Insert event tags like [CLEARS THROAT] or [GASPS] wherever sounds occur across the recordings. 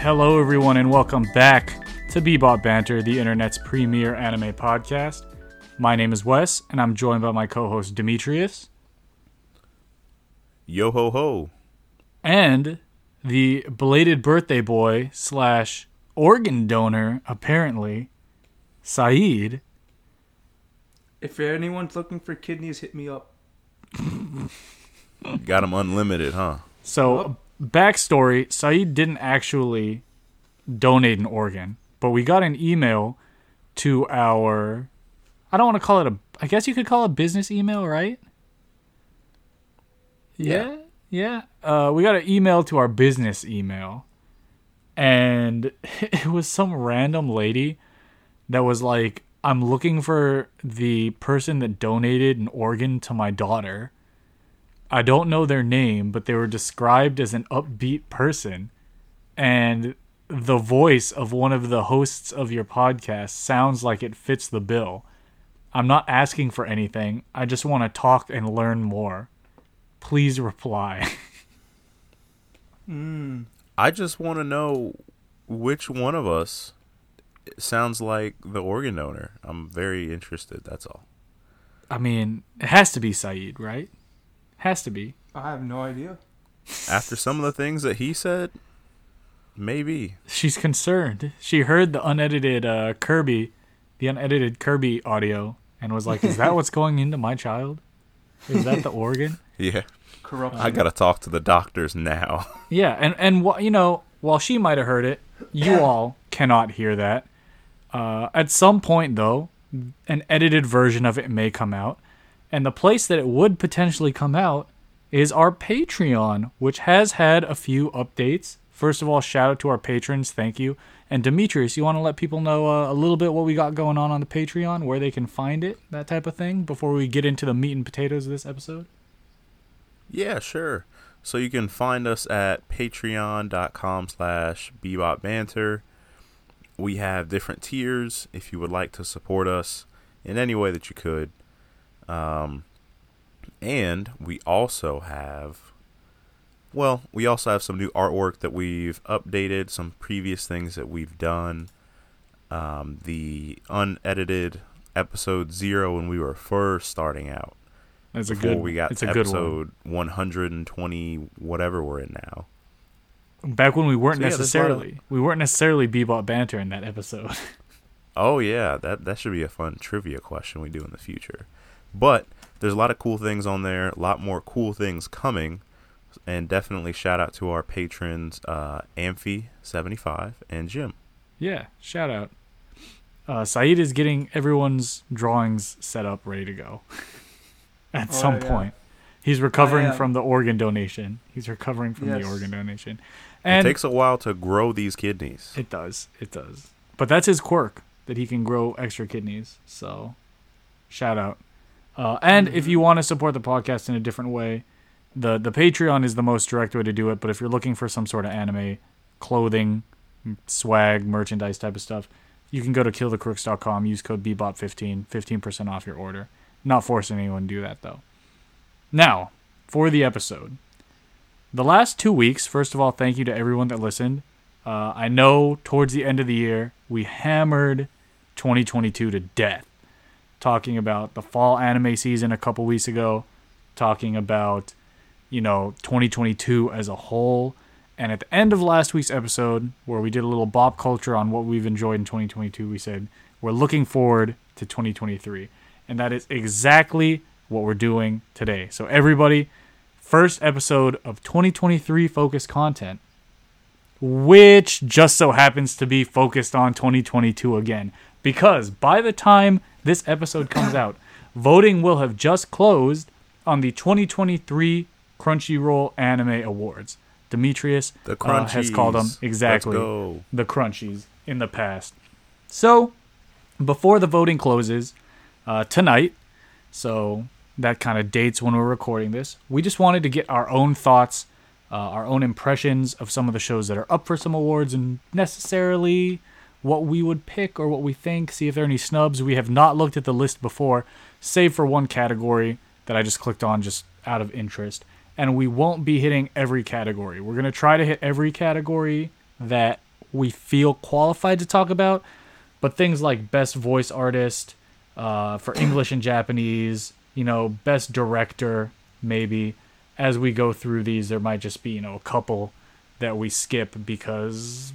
Hello, everyone, and welcome back to Bebop Banter, the internet's premier anime podcast. My name is Wes, and I'm joined by my co-host Demetrius Yo ho ho. and the belated birthday boy slash organ donor, apparently, Saeed. If anyone's looking for kidneys, hit me up. [LAUGHS] Got them unlimited, huh? So, backstory: Saeed didn't actually donate an organ, but we got an email to our. I don't want to call it a. I guess you could call it a business email, right? Yeah, yeah. Uh, we got an email to our business email, and [LAUGHS] it was some random lady that was like, "I'm looking for the person that donated an organ to my daughter." I don't know their name, but they were described as an upbeat person. And the voice of one of the hosts of your podcast sounds like it fits the bill. I'm not asking for anything. I just want to talk and learn more. Please reply. [LAUGHS] Hmm. I just want to know which one of us sounds like the organ donor. I'm very interested. That's all. I mean, it has to be Saeed, right? Has to be. I have no idea. After some of the things that he said, maybe. She's concerned. She heard the unedited uh, Kirby, the unedited Kirby audio, and was like, "Is that what's going into my child? Is that the organ?" [LAUGHS] Yeah. Corrupt. I gotta talk to the doctors now. [LAUGHS] Yeah, and and wh- you know, while she might have heard it, you [LAUGHS] all cannot hear that. Uh, at some point, though, an edited version of it may come out, and the place that it would potentially come out is our Patreon, which has had a few updates. First of all, shout out to our patrons, thank you. And Demetrius, you want to let people know uh, a little bit what we got going on on the Patreon, where they can find it, that type of thing, before we get into the meat and potatoes of this episode. Yeah, sure. So you can find us at patreon.com slash bebopbanter. We have different tiers if you would like to support us in any way that you could. Um, and we also have, well, we also have some new artwork that we've updated, some previous things that we've done. Um, the unedited episode zero when we were first starting out That's a before good. we got it's to a good one. episode 120 whatever we're in now Back when we weren't So, yeah, there's of- necessarily we weren't necessarily bebop banter in that episode. [LAUGHS] oh yeah that that should be a fun trivia question we do in the future but there's a lot of cool things on there a lot more cool things coming and definitely shout out to our patrons uh amphi75 and jim yeah, shout out. Uh, Saeed is getting everyone's drawings set up, ready to go. [LAUGHS] At Oh, some yeah. point, he's recovering am. from the organ donation. He's recovering from the organ donation, it takes a while to grow these kidneys it does, it does. But that's his quirk that he can grow extra kidneys. So, shout out. Uh, and if Mm-hmm. you want to support the podcast in a different way, the the Patreon is the most direct way to do it. But if you're looking for some sort of anime clothing, swag, merchandise type of stuff, you can go to killthecrooks.com. Use code BBOP15, 15% off your order. Not forcing anyone to do that though. Now, for the episode. The last two weeks, first of all, thank you to everyone that listened. Uh, I know towards the end of the year, we hammered 2022 to death. Talking about the fall anime season a couple weeks ago, talking about, you know, 2022 as a whole. And at the end of last week's episode, where we did a little bop culture on what we've enjoyed in 2022, we said we're looking forward to 2023. And that is exactly what we're doing today. So, everybody, first episode of 2023 focused content, which just so happens to be focused on 2022 again. Because by the time this episode comes out, voting will have just closed on the 2023 Crunchyroll Anime Awards. Demetrius the uh, crunchies has called them exactly the crunchies in the past. So, before the voting closes uh, tonight, so that kind of dates when we're recording this, we just wanted to get our own thoughts, uh, our own impressions of some of the shows that are up for some awards and necessarily what we would pick or what we think, see if there are any snubs. We have not looked at the list before, save for one category that I just clicked on just out of interest. And we won't be hitting every category. We're going to try to hit every category that we feel qualified to talk about, but things like best voice artist uh, for English and Japanese, you know, best director, maybe. As we go through these, there might just be, you know, a couple that we skip because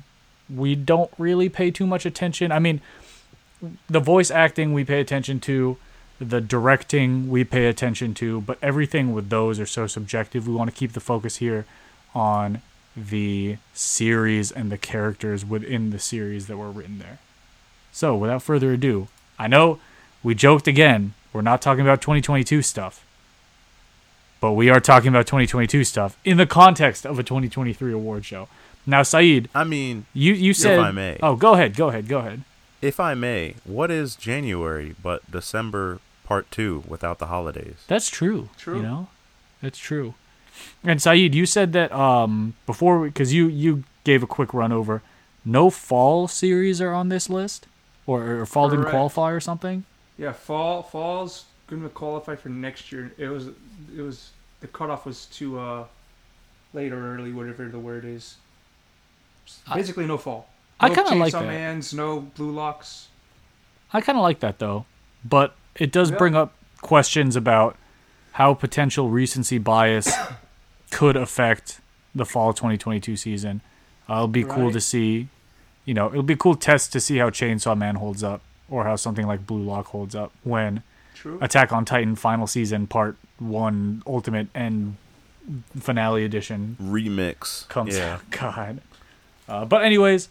we don't really pay too much attention. I mean, the voice acting we pay attention to, the directing we pay attention to, but everything with those are so subjective. We want to keep the focus here on the series and the characters within the series that were written there. So, without further ado, I know we joked again, we're not talking about 2022 stuff. But we are talking about 2022 stuff in the context of a 2023 award show. Now, Saeed, I mean, you you said I may. Oh, go ahead, go ahead, go ahead. if I may, what is January but December part two without the holidays? That's true. True. You know, that's true. And Saeed, you said that um before because you you gave a quick run over. No fall series are on this list, or, or fall didn't qualify or something. Yeah, fall fall's gonna qualify for next year. It was it was the cutoff was too uh late or early, whatever the word is. I- Basically, no fall. I kinda like Chainsaw that. Mans, no blue locks. I kind of like that though, but it does Yeah. bring up questions about how potential recency bias [COUGHS] could affect the fall 2022 season. Uh, it'll be cool to see, you know, it'll be a cool test to see how Chainsaw Man holds up or how something like Blue Lock holds up when True. Attack on Titan final season part 1 ultimate and finale edition Remix. comes yeah. out. [LAUGHS] God. Uh, but anyways,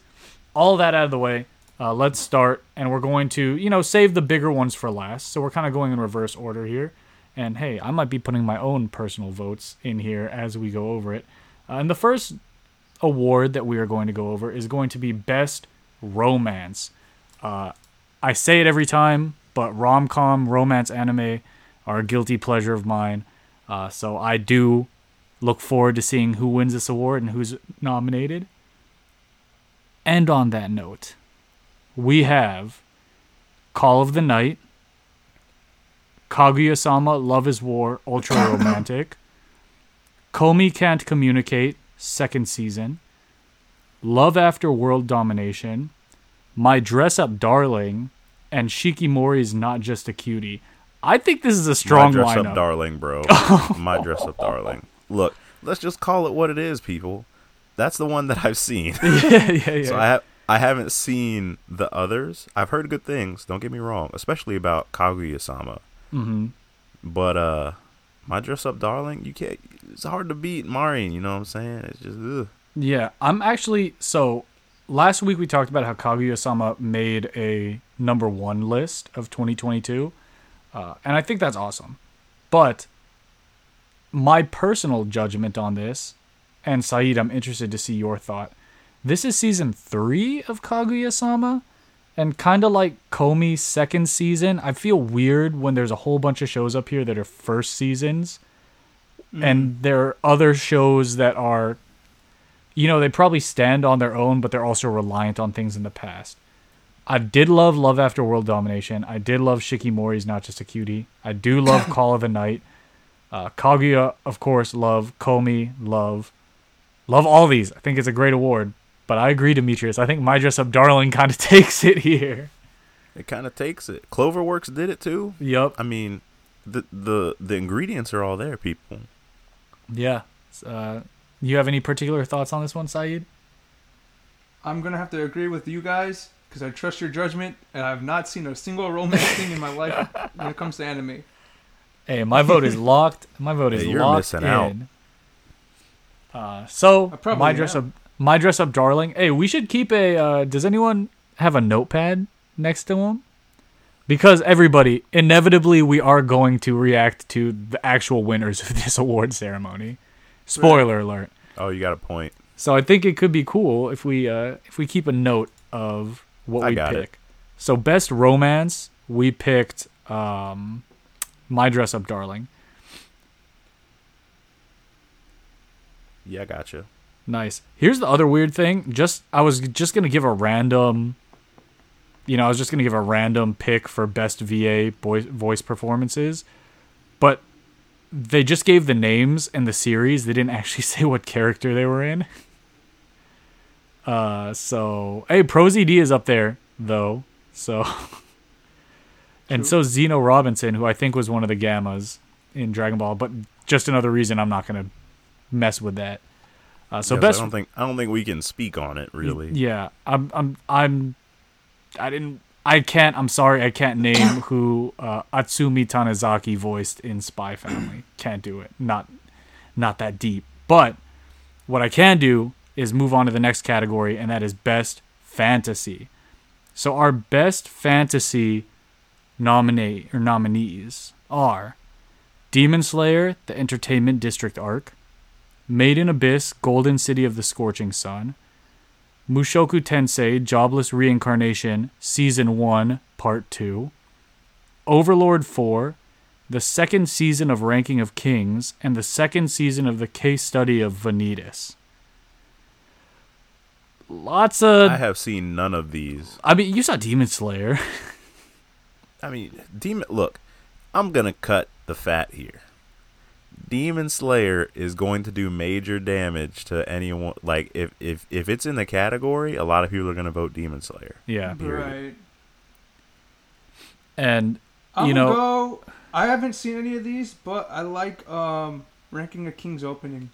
all that out of the way, uh, let's start, and we're going to, you know, save the bigger ones for last. So we're kind of going in reverse order here. And hey, I might be putting my own personal votes in here as we go over it. Uh, and the first award that we are going to go over is going to be Best Romance. Uh, I say it every time, but rom com, romance anime are a guilty pleasure of mine. Uh, so I do look forward to seeing who wins this award and who's nominated. And on that note, we have Call of the Night, Kaguya sama Love is War, Ultra [LAUGHS] Romantic, Komi Can't Communicate, second season, Love After World Domination, My Dress Up Darling, and Shikimori's Not Just a Cutie. I think this is a strong My dress lineup. up darling, bro. [LAUGHS] My dress up darling. Look, let's just call it what it is, people. That's the one that I've seen. yeah, [LAUGHS] yeah, yeah. So I have I haven't seen the others. I've heard good things. Don't get me wrong, especially about Kaguya-sama. mm-hmm. But uh, my dress up darling, you can't. It's hard to beat Marin. You know what I'm saying? It's just ugh. Yeah, I'm actually so. Last week we talked about how Kaguya-sama made a number one list of 2022, uh, and I think that's awesome. But my personal judgment on this, and Saeed, I'm interested to see your thought. This is season three of Kaguya-sama, and kind of like Komi's second season. I feel weird when there's a whole bunch of shows up here that are first seasons, and there are other shows that are you know, they probably stand on their own, but they're also reliant on things in the past. I did love Love After World Domination. I did love Shikimori's Not Just a Cutie. I do love [COUGHS] Call of the Night. Uh, Kaguya, of course, love. Komi, love. Love all these. I think it's a great award. But I agree, Demetrius. I think My Dress Up Darling [LAUGHS] kind of takes it here. it kind of takes it. Cloverworks did it too. Yep. I mean, the the the ingredients are all there, people. Yeah. Uh, you have any particular thoughts on this one, Saeed? I'm gonna have to agree with you guys because I trust your judgment, and I've not seen a single romance thing in my life when it comes to anime. Hey, my vote is locked. My vote is Hey, you're locked missing in. out. Uh, so probably my dress am. up, my dress up, darling. Hey, we should keep a. Uh, does anyone have a notepad next to them? Because everybody, inevitably, we are going to react to the actual winners of [LAUGHS] this award ceremony. Spoiler alert. Oh, you got a point. So I think it could be cool if we uh, if we keep a note of what I we got it. pick. So best romance, we picked um, my dress up, darling. Yeah, I gotcha. Nice. Here's the other weird thing. Just I was just gonna give a random. You know, I was just gonna give a random pick for best VA voice voice performances, but they just gave the names and the series. They didn't actually [LAUGHS] say what character they were in. Uh, so hey, ProZD is up there though. So, [LAUGHS] and so Zeno Robinson, who I think was one of the Gammas in Dragon Ball, but just another reason I'm not gonna mess with that. Uh, so Yes, best I don't think I don't think we can speak on it really. yeah, I'm I'm I'm I didn't I can't I'm sorry I can't name [COUGHS] who uh, Atsumi Tanezaki voiced in Spy Family. [COUGHS] Can't do it. Not not that deep. But what I can do is move on to the next category and that is best fantasy. So our best fantasy nominee or nominees are Demon Slayer: The Entertainment District arc, Made in Abyss: Golden City of the Scorching Sun, Mushoku Tensei Jobless Reincarnation Season 1 Part 2, Overlord 4, the second season of Ranking of Kings, and the second season of the case study of Vanitas. Lots of. I have seen none of these. I mean, you saw Demon Slayer. [LAUGHS] I mean, Demon. Look, I'm gonna cut the fat here. Demon Slayer is going to do major damage to anyone. Like, if if if it's in the category, a lot of people are gonna vote Demon Slayer. yeah. Period. Right. And, I'm you know. go. I haven't seen any of these, but I like um ranking a king's opening.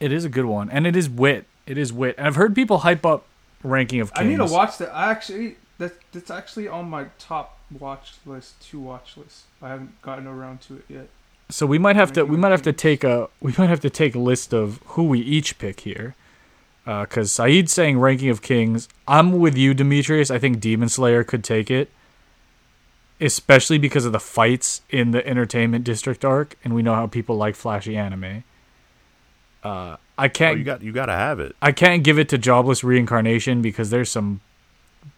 It is a good one. And it is wit. It is wit. And I've heard people hype up Ranking of Kings. I need to watch that. I actually that that's actually on my top watch list to watch list. I haven't gotten around to it yet. So we might have to we might have to take a we might have to take a list of who we each pick here, because Saeed's saying ranking of kings. I'm with you, Demetrius. I think Demon Slayer could take it, especially because of the fights in the Entertainment District arc, and we know how people like flashy anime. Uh, I Oh, can't you got you gotta have it. I can't give it to Jobless Reincarnation because there's some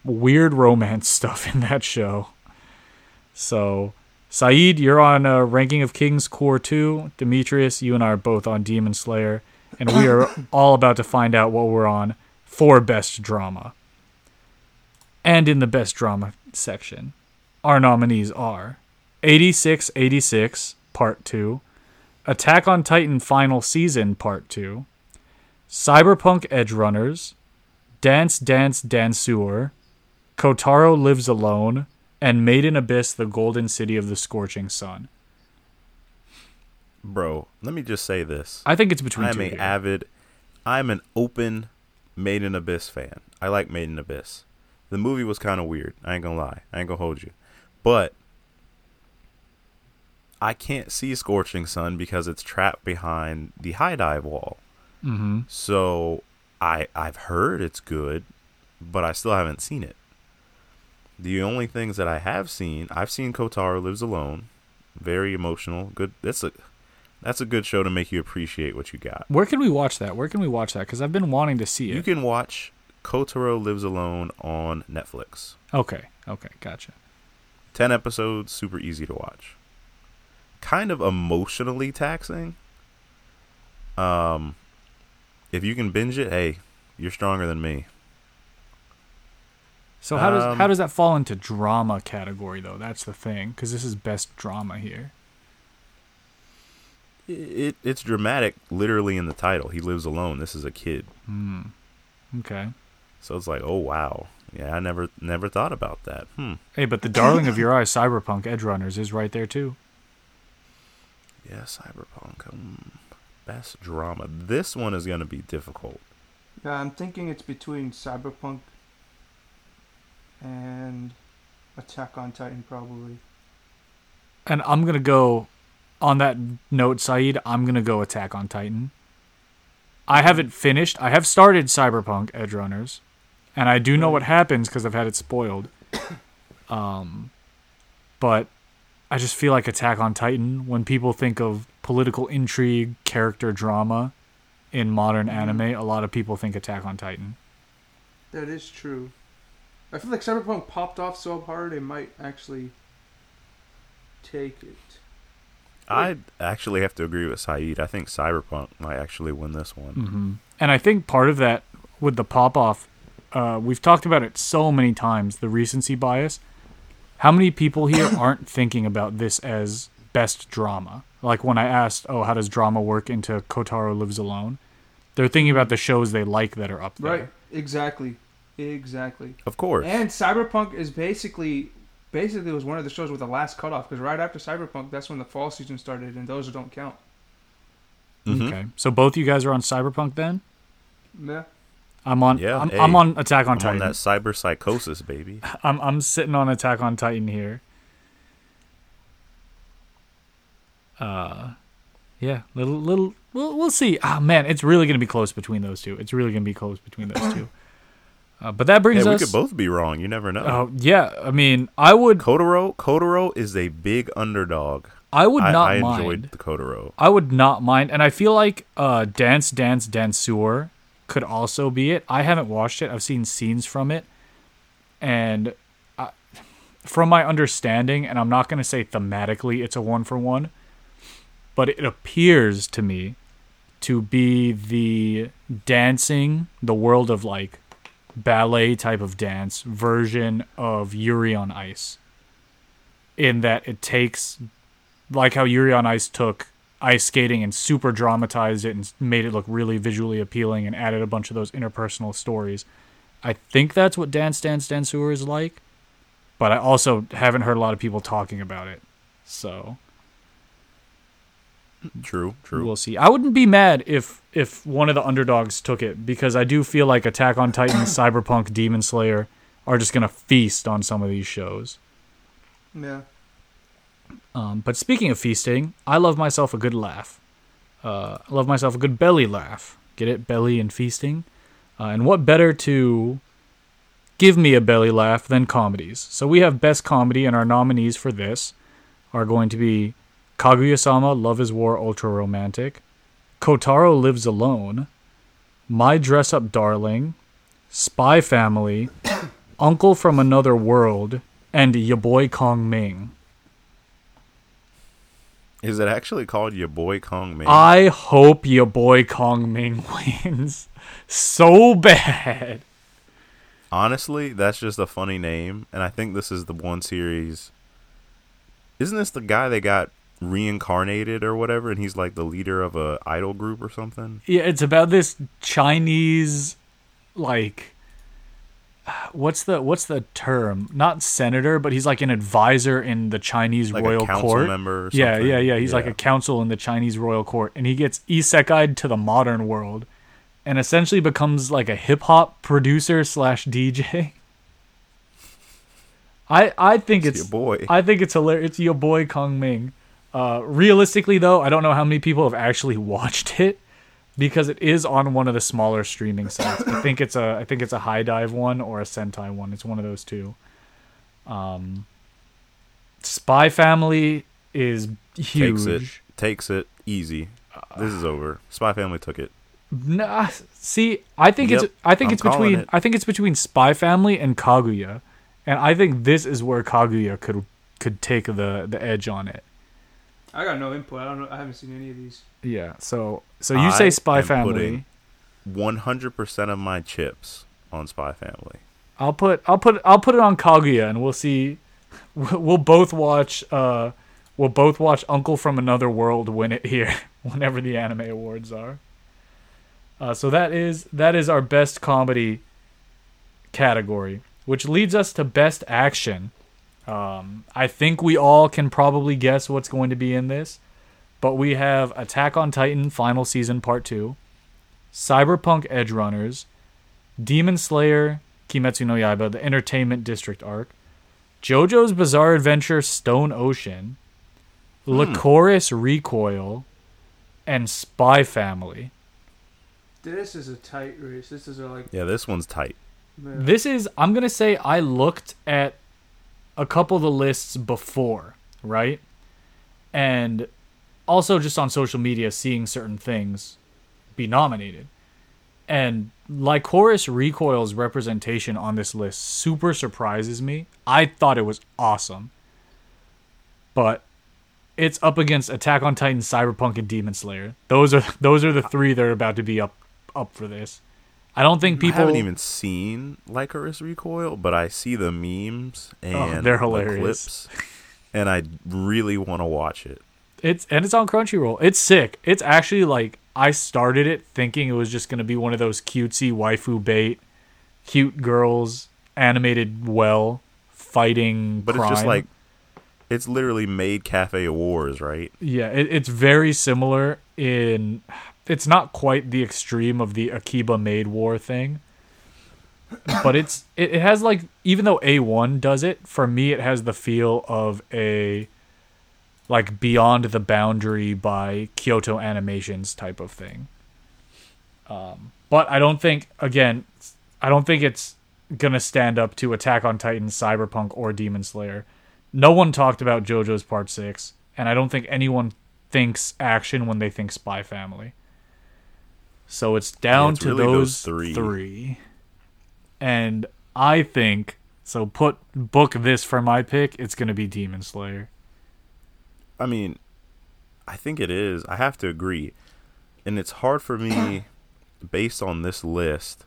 weird romance [LAUGHS] stuff in that show. So, Saeed, you're on uh, Ranking of Kings Cour 2. Demetrius, you and I are both on Demon Slayer. And we are [LAUGHS] all about to find out what we're on for Best Drama. And in the Best Drama section, our nominees are 8686 Part 2, Attack on Titan Final Season Part 2, Cyberpunk Edge Runners, Dance Dance Danseur, Kotaro Lives Alone, and Made in Abyss The Golden City of the Scorching Sun. Bro, let me just say this. I think it's between I'm two. a here. avid I'm an open Made in Abyss fan. I like Made in Abyss. The movie was kind of weird. I ain't gonna lie. I ain't gonna hold you. But I can't see Scorching Sun because it's trapped behind the HIDIVE wall. mm-hmm. So I I've heard it's good, but I still haven't seen it. The only things that I have seen, I've seen Kotaro Lives Alone. Very emotional. Good. That's a that's a good show to make you appreciate what you got. Where can we watch that? Where can we watch that? Because I've been wanting to see it. You can watch Kotaro Lives Alone on Netflix. okay. Okay. Gotcha. 10 episodes, super easy to watch. Kind of emotionally taxing. Um if you can binge it, hey, you're stronger than me. So how does Um, how does that fall into drama category though? That's the thing because this is best drama here. It, it it's dramatic literally in the title. He lives alone. This is a kid. Hmm. Okay. So it's like, "Oh wow. Yeah, I never never thought about that." Hmm. Hey, but the darling of your eyes, Cyberpunk Edge Runners, is right there too. Yeah, Cyberpunk. Um, best drama. This one is going to be difficult. Yeah, I'm thinking it's between Cyberpunk and Attack on Titan, probably. And I'm gonna go on that note, Saeed. I'm gonna go Attack on Titan. I haven't finished. I have started Cyberpunk Edge Runners, and I do know what happens because I've had it spoiled. [COUGHS] Um, but I just feel like Attack on Titan. When people think of political intrigue, character drama in modern Mhm. anime, a lot of people think Attack on Titan. That is true. I feel like Cyberpunk popped off so hard it might actually take it. I actually have to agree with Saeed. I think Cyberpunk might actually win this one. hmm And I think part of that with the pop off, uh, we've talked about it so many times the recency bias. How many people here [COUGHS] aren't thinking about this as best drama? Like when I asked, oh, how does drama work into Kotaro Lives Alone? They're thinking about the shows they like that are up there. Right. Exactly. Exactly. Of course. And Cyberpunk is basically basically was one of the shows with the last cutoff because right after Cyberpunk, that's when the fall season started, and those don't count. Mhm. Okay. So both you guys are on Cyberpunk then? Yeah. I'm on. Yeah, I'm, hey, I'm on Attack on I'm on Titan. that cyber psychosis, baby. [LAUGHS] I'm I'm sitting on Attack on Titan here. Uh, yeah, little little. We'll we'll see. Ah, man, it's really gonna be close between those two. It's really gonna be close between those [CLEARS THROAT] two. Uh, but that Hey, brings we could both be wrong. You never know. Oh yeah, I mean, I would Kotaro, Kotaro is a big underdog. I would I, not I mind. enjoyed the Kotaro. I would not mind, and I feel like uh, Dance Dance Danseur could also be it. I haven't watched it. I've seen scenes from it, and I, from my understanding, and I'm not going to say thematically it's a one for one, but it appears to me to be the dancing, the world of like ballet type of dance version of Yuri on Ice. In that it takes like how Yuri on Ice took ice skating and super dramatized it and made it look really visually appealing and added a bunch of those interpersonal stories. I think that's what Dance Dance Danseur is like, but I also haven't heard a lot of people talking about it. So True, true. we'll see. I wouldn't be mad if if one of the underdogs took it because I do feel like Attack on Titan, [COUGHS] Cyberpunk, Demon Slayer are just gonna feast on some of these shows. Yeah. Um, but speaking of feasting, I love myself a good laugh. Uh, I love myself a good belly laugh. Get it? Belly and feasting. Uh, and what better to give me a belly laugh than comedies? So we have best comedy, and our nominees for this are going to be Kaguya-sama, Love is War, Ultra Romantic, Kotaro Lives Alone, My Dress Up Darling, Spy Family, [COUGHS] Uncle from Another World, and Ya Boy Kong Ming. Is it actually called your boy Kong Ming? I hope your boy Kong Ming [LAUGHS] wins so bad. Honestly, that's just a funny name, and I think this is the one series. Isn't this the guy they got reincarnated or whatever, and he's like the leader of a idol group or something? Yeah, it's about this Chinese like what's the what's the term? Not senator, but he's like an advisor in the Chinese Like royal court. member? Yeah, yeah, yeah. He's like a council in the Chinese royal court, and he gets isekai'd to the modern world, and essentially becomes like a hip hop producer slash DJ. I I think It's it's, your boy. I think it's hilarious. It's your boy Kong Ming. Uh, realistically, though, I don't know how many people have actually [LAUGHS] watched it because it is on one of the smaller streaming sites. I think it's a I think it's a HIDIVE one or a Sentai one. It's one of those two. Um, Spy Family is huge. Takes it. Takes it easy. This is over. Spy Family took it. Nah, see, I think Yep, it's I think I'm it's between it. I think it's between Spy Family and Kaguya, and I think this is where Kaguya could could take the the edge on it. I got no input. I don't know. I haven't seen any of these. Yeah. So so you I say Spy am Family. putting- 100% of my chips on Spy Family. I'll put I'll put I'll put it on Kaguya, and we'll see. We'll both watch. Uh, we'll both watch Uncle from Another World win it here [LAUGHS] whenever the anime awards are. Uh, so that is that is our best comedy category, which leads us to best action. Um, I think we all can probably guess what's going to be in this, but we have Attack on Titan Final Season Part Two, Cyberpunk Edge Runners, Demon Slayer, Kimetsu no Yaiba, the Entertainment District arc, JoJo's Bizarre Adventure Stone Ocean, Lycoris Recoil, and Spy Family. This is a tight race. This is a like. Yeah, this one's tight. man. This is I'm gonna say I looked at a couple of the lists before, right? And also just on social media seeing certain things be nominated. And Lycoris Recoil's representation on this list super surprises me. I thought it was awesome. But it's up against Attack on Titan, Cyberpunk, and Demon Slayer. Those are those are the three that are about to be up up for this. I don't think people I haven't even seen Lycoris Recoil, but I see the memes oh, and Oh, they're the clips, and I really want to watch it. It's and it's on Crunchyroll. It's sick. It's actually like I started it thinking it was just gonna be one of those cutesy waifu bait cute girls animated well fighting But crime. it's just like it's literally made Cafe Wars, right? Yeah, it, it's very similar in. It's not quite the extreme of the Akiba Maid War thing, but it's it, it has like even though A one does it for me, it has the feel of a like Beyond the Boundary by Kyoto Animations type of thing. Um, but I don't think again, I don't think it's gonna stand up to Attack on Titan, Cyberpunk, or Demon Slayer no one talked about JoJo's Part 6, and I don't think anyone thinks action when they think Spy Family. So it's down it's to really those, those three. three. And I think, so put book this for my pick, it's going to be Demon Slayer. I mean, I think it is. I have to agree. And it's hard for me [COUGHS] based on this list.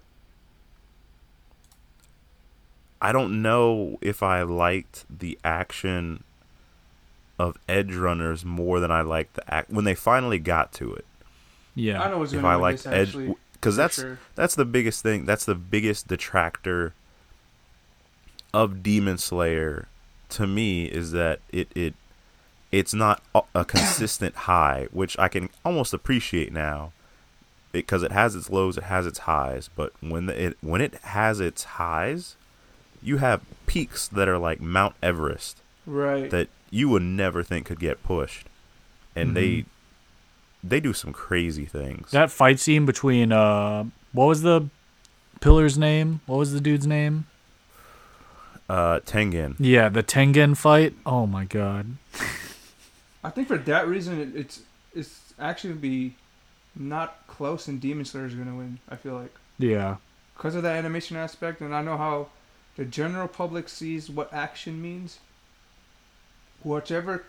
I don't know if I liked the action of Edge Runners more than I liked the act when they finally got to it. Yeah. I know what's if going I to win liked Edge because that's sure. that's the biggest thing. That's the biggest detractor of Demon Slayer to me is that it it it's not a, a consistent [COUGHS] high, which I can almost appreciate now because it, has its lows, it has its highs. But when the, it when it has its highs, you have peaks that are like Mount Everest Right. that you would never think could get pushed, and they Mhm. They do some crazy things. That fight scene between, uh, what was the pillar's name? What was the dude's name? uh, Tengen. Yeah, the Tengen fight. Oh my god. I think for that reason, it, it's it's actually be not close, and Demon Slayer is going to win. I feel like Yeah. because of that animation aspect, and I know how the general public sees what action means. Whichever,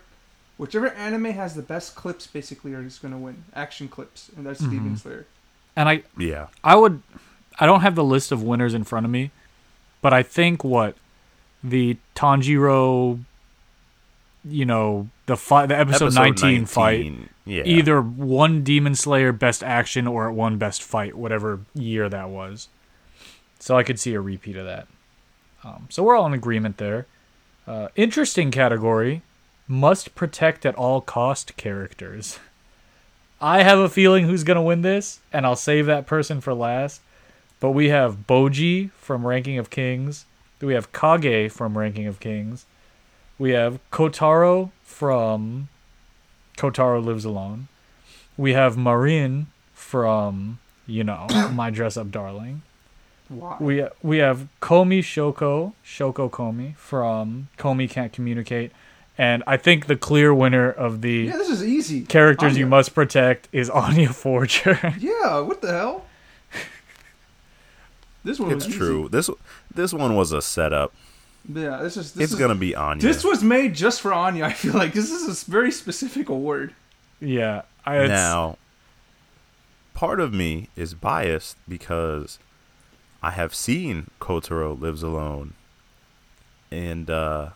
whichever anime has the best clips, basically, are just going to win action clips, and that's Demon Mhm. Slayer. And I, Yeah. I would I don't have the list of winners in front of me, but I think what the Tanjiro you know, the fight the episode, 19, fight Yeah. either one Demon Slayer best action or one best fight whatever year that was. So I could see a repeat of that. Um, so we're all in agreement there. Uh, interesting category must protect at all cost characters. I have a feeling who's going to win this, and I'll save that person for last. But we have Bojji from Ranking of Kings. We have Kage from Ranking of Kings. We have Kotaro from Kotaro Lives Alone. We have Marin from, you know, [COUGHS] My Dress Up Darling. Wow. We we have Komi Shoko, Shoko Komi from Komi Can't Communicate, and I think the clear winner of the yeah, this is easy. characters you must protect is [LAUGHS] Anya Forger. Yeah, what the hell? This one it's was true. This this one was a setup. Yeah, this is this it's is, gonna be Anya. This was made just for Anya. I feel like this is a very specific award. yeah, I, now, part of me is biased because I have seen Kotaro Lives Alone, and uh,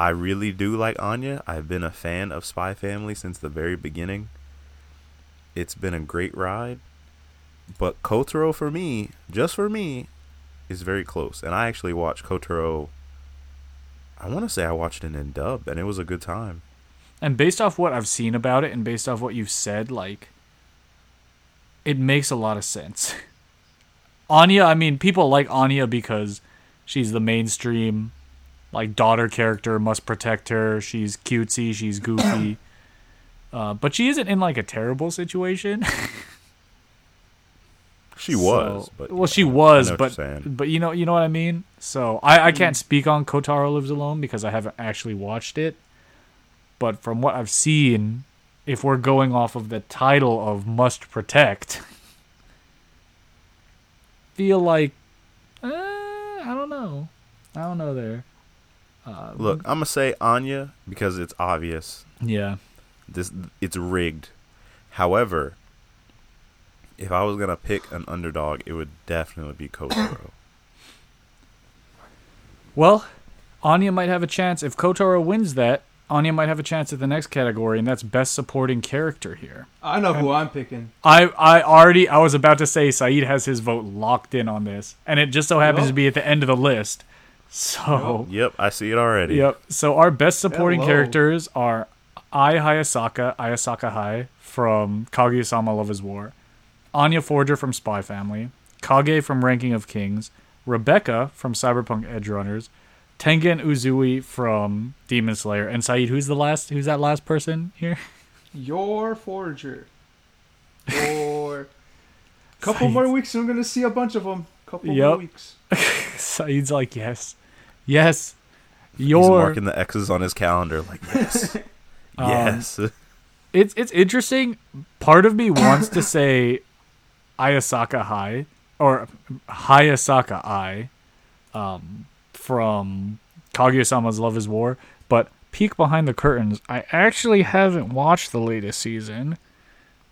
I really do like Anya. I've been a fan of Spy Family since the very beginning. It's been a great ride, but Kotaro for me, just for me, is very close. And I actually watched Kotaro. I want to say I watched it in dub, and it was a good time. and based off what I've seen about it, and based off what you've said, like, it makes a lot of sense. [LAUGHS] Anya, I mean, people like Anya because she's the mainstream, like daughter character, must protect her. She's cutesy, she's goofy, [CLEARS THROAT] uh, but she isn't in like a terrible situation. [LAUGHS] She was, but well, she was, but but you know you know what I mean. So I I can't speak on Kotaro Lives Alone because I haven't actually watched it. But from what I've seen, if we're going off of the title of Must Protect, [LAUGHS] feel like uh, I don't know, I don't know there. Uh, Look, I'm gonna say Anya because it's obvious. yeah, This it's rigged. However, if I was gonna pick an underdog, it would definitely be Kotaro. [COUGHS] Well, Anya might have a chance if Kotaro wins that. Anya might have a chance at the next category, and that's best supporting character here. I know who I'm picking. I I already I was about to say Saeed has his vote locked in on this, and it just so happens Yup. to be at the end of the list. So Yep, I see it already. yep. So our best supporting Hello. characters are Ai Hayasaka, Ayasaka Hai from Kaguya-sama Love is War, Anya Forger from Spy Family, Kage from Ranking of Kings, Rebecca from Cyberpunk Edge Runners, Tengen Uzui from Demon Slayer, and Saeed. Who's the last? Who's that last person here? Yor forger. Or [LAUGHS] couple Saeed. more weeks, and I'm gonna see a bunch of them. Couple more weeks. [LAUGHS] Saeed's like yes, yes. He's Your marking the X's on his calendar like yes. [LAUGHS] [LAUGHS] Um, yes. it's it's interesting. Part of me wants to [LAUGHS] say Ayasaka High or Hayasaka Ai um, from Kaguya-sama's Love is War, but peek behind the curtains. I actually haven't watched the latest season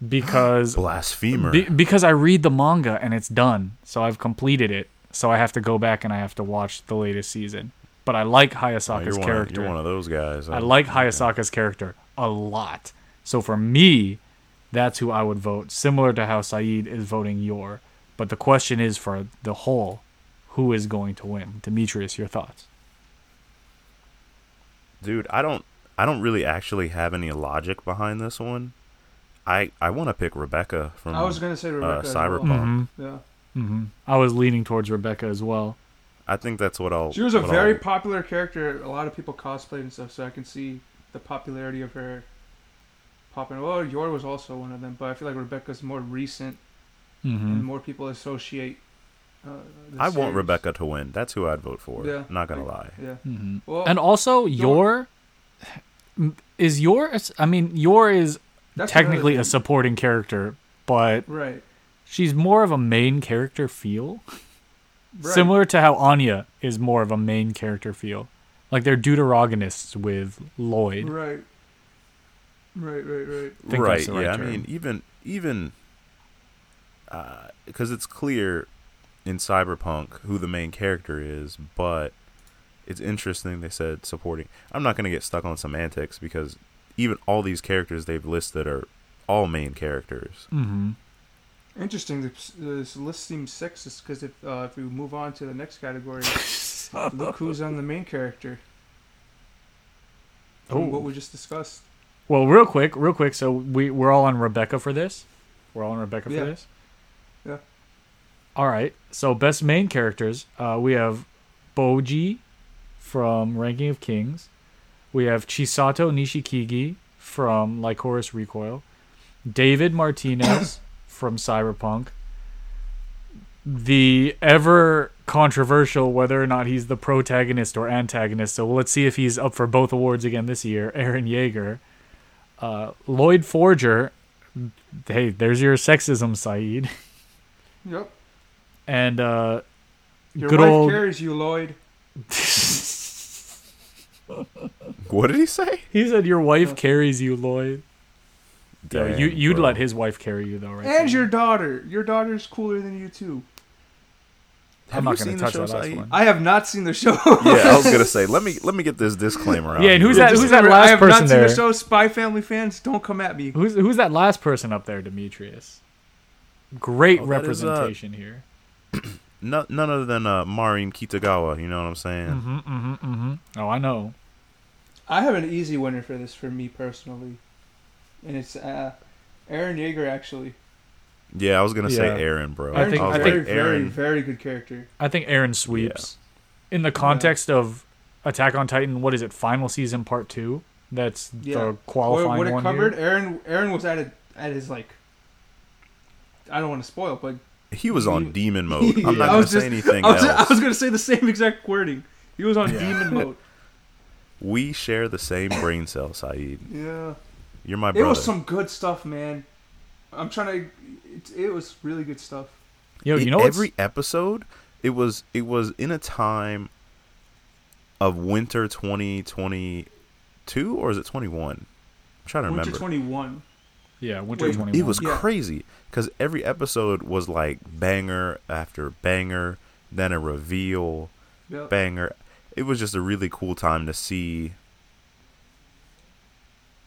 because [GASPS] Blasphemer. be, because I read the manga and it's done, so I've completed it. So I have to go back and I have to watch the latest season. But I like Oh, Hayasaka's you're, character. of, you're one of those guys. I like Hayasaka's character a lot. So for me, that's who I would vote, similar to how Saeed is voting your. But the question is for the whole, who is going to win? Demetrius, Yor thoughts? dude i don't i don't really actually have any logic behind this one i i want to pick rebecca from I was gonna say Rebecca. as well. Cyberpunk. Mhm. Yeah. Hmm I was leaning towards Rebecca as well. i think that's what i'll She was a very I'll- popular character. A lot of people cosplayed and stuff, so I can see the popularity of her popping. Well, Yor was also one of them, but I feel like Rebecca's more recent and hmm more people associate. Uh, the i want rebecca to win that's who i'd vote for Yeah. not gonna I- lie Yeah. hmm Well, And also, Yor is Yor. I mean, Yor is that's technically a supporting character, but right. She's more of a main character feel. Right. Similar to how Anya is more of a main character feel. Like they're deuterogonists with Lloyd. Right. Right. Right. Right. think right that's the right yeah term. i mean even even because it's clear in cyberpunk who the main character is but it's interesting they said supporting i'm not going to get stuck on semantics because even all these characters they've listed are all main characters hmm Interesting. This, this list seems sexist because if uh, if we move on to the next category, [LAUGHS] look who's on the main character. Oh. what we just discussed. Well, real quick, real quick. So we we're all on Rebecca for this. We're all on Rebecca Yeah. for this. Yeah. All right. So best main characters, uh, we have Bojji from Ranking of Kings. We have Chisato Nishikigi from Lycoris Recoil. David Martinez [COUGHS] [COUGHS] from Cyberpunk. The ever controversial whether or not he's the protagonist or antagonist. So let's see if he's up for both awards again this year. [LAUGHS] Eren Yeager. Uh, Lloyd Forger. Hey, there's your sexism, Saeed. [LAUGHS] Yep. And uh, Your Good wife old- carries you, Lloyd. [LAUGHS] what did he say he said your wife carries you, Lloyd. Yeah, you you'd bro. let his wife carry you though, right? And Saeed? your daughter. Your daughter's cooler than you too. Have I'm not you gonna seen the touch show, that last Saeed? one. I have not seen the show. yeah i was gonna say [LAUGHS] let me let me get this disclaimer out Yeah, and who's here. that- who's that remember, last I have person not seen the show. Spy Family fans, don't come at me. Who's who's that last person up there, Demetrius? Great Oh, that is, uh, representation here. [CLEARS THROAT] no, none other than uh, marin kitagawa you know what i'm saying Mm-hmm, mm-hmm, mm-hmm. Oh, I know. I have an easy winner for this for me personally, and it's uh, Eren Yeager actually. yeah i was gonna Yeah. say eren bro I think- was I think- very, very, eren very good character. I think Eren sweeps. In the context of Attack on Titan, what is it? Final season part two. That's Yeah. the What, qualifying what it one covered, here. Eren. Eren was at it at his like. I don't want to spoil, but he was on He- demon [LAUGHS] mode i'm Yeah, not I gonna was say just- anything I was, else I was gonna say the same exact wording. He was on Yeah. demon mode. [LAUGHS] we share the same brain cell saeed Yeah, you're my brother. it was some good stuff, man. I'm trying to. It, it was really good stuff. Yo, It- you know what's every episode it was it was in a time of winter 2022 or is it 21 i'm trying to remember. Winter remember 21. yeah, Winter Wait, Twenty One. it was Yeah. crazy because every episode was like banger after banger then a reveal Yep. banger it was just a really cool time to see